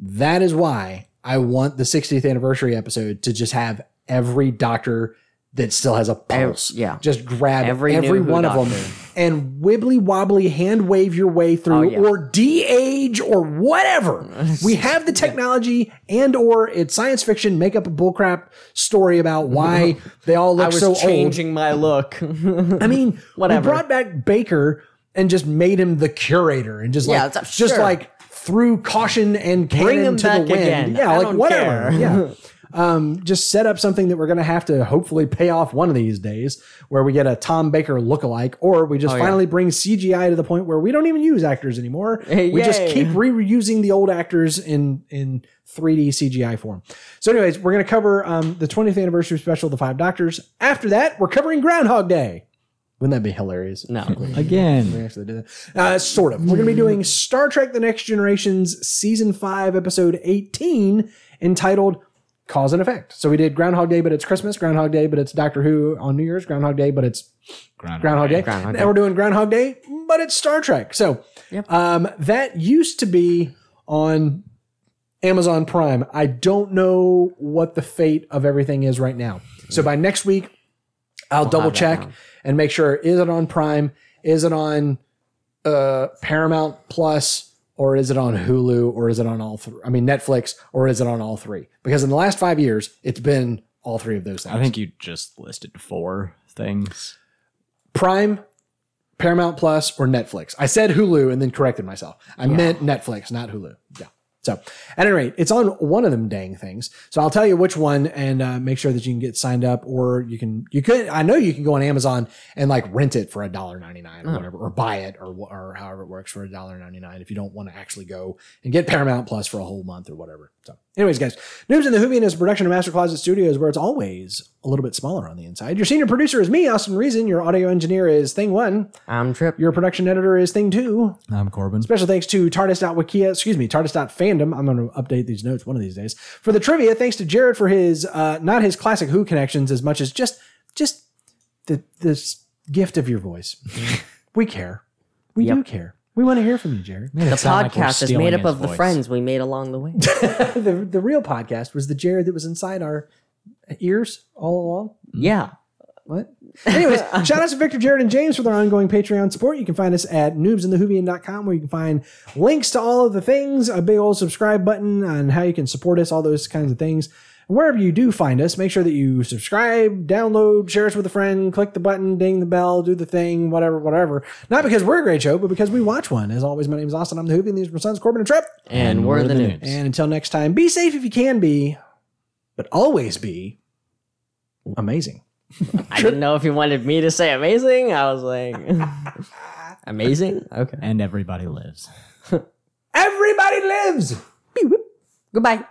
that is why I want the 60th anniversary episode to just have every doctor that still has a pulse. yeah. Just grab every, Every one of them doctor. and wibbly wobbly hand wave your way through Oh, yeah. or de-age or whatever. we have the technology and or it's science fiction, make up a bullcrap story about why they all I look was so changing my look. I mean, Whatever. we brought back Baker and just made him the curator and just Yeah, like just sure. like threw caution and Bring him to the back wind. again. Yeah, I like whatever. care. Yeah. Um, just set up something that we're going to have to hopefully pay off one of these days where we get a Tom Baker lookalike, or we just Oh, yeah. finally bring CGI to the point where we don't even use actors anymore. we just keep reusing the old actors in, in 3D CGI form. So anyways, we're going to cover, um, the 20th anniversary special, The Five Doctors. After that, we're covering Groundhog Day. Wouldn't that be hilarious? no. Again. We actually did that. Uh, sort of. We're going to be doing Star Trek The Next Generation's Season 5, Episode 18, entitled Cause and Effect. So we did Groundhog Day, but it's Christmas. Groundhog Day, but it's Doctor Who on New Year's. Groundhog Day, but it's Groundhog Day. Groundhog now Day. we're doing Groundhog Day, but it's Star Trek. So Yep. um, that used to be on Amazon Prime. I don't know what the fate of everything is right now. So by next week, I'll double check and make sure is it on Prime? Is it on uh, Paramount Plus? Or is it on Hulu? Or is it on all three? I mean, Netflix, or is it on all three? Because in the last five years, it's been all three of those things. I think you just listed four things. Prime, Paramount Plus, or Netflix. I said Hulu and then corrected myself. I meant Netflix, not Hulu. Yeah. So, at any rate, it's on one of them dang things. So I'll tell you which one and uh, make sure that you can get signed up, or you can you could I know you can go on Amazon and like rent it for a dollar ninety nine or whatever, or buy it or or however it works for a dollar ninety nine if you don't want to actually go and get Paramount Plus for a whole month or whatever. So, anyways, guys, Noobs in the Whovian is a production of Master Closet Studios, where it's always a little bit smaller on the inside. Your senior producer is me, Austin Reason. Your audio engineer is Thing One. I'm Trip. Your production editor is Thing Two. I'm Corbin. Special thanks to TARDIS.wikia, excuse me, TARDIS.fandom. I'm going to update these notes one of these days. For the trivia, thanks to Jared for his, uh, not his classic Who connections as much as just, just the, this gift of your voice. we care. We do care. We want to hear from you, Jared. The podcast is made up of the friends we made along the way. the, the real podcast was the Jared that was inside our ears all along. yeah. What? Anyways, shout out to Victor, Jared, and James for their ongoing Patreon support. You can find us at noobsinthewhovian.com where you can find links to all of the things, a big old subscribe button on how you can support us, all those kinds of things. And wherever you do find us, make sure that you subscribe, download, share us with a friend, click the button, ding the bell, do the thing, whatever, whatever. Not because we're a great show, but because we watch one. As always, my name is Austin. I'm the Whovian. These are my sons, Corbin and Trip. And, we're, the noobs. And until next time, be safe if you can be, but always be amazing. I didn't know if you wanted me to say amazing. I was like, amazing? Okay. And everybody lives. Everybody lives. Goodbye.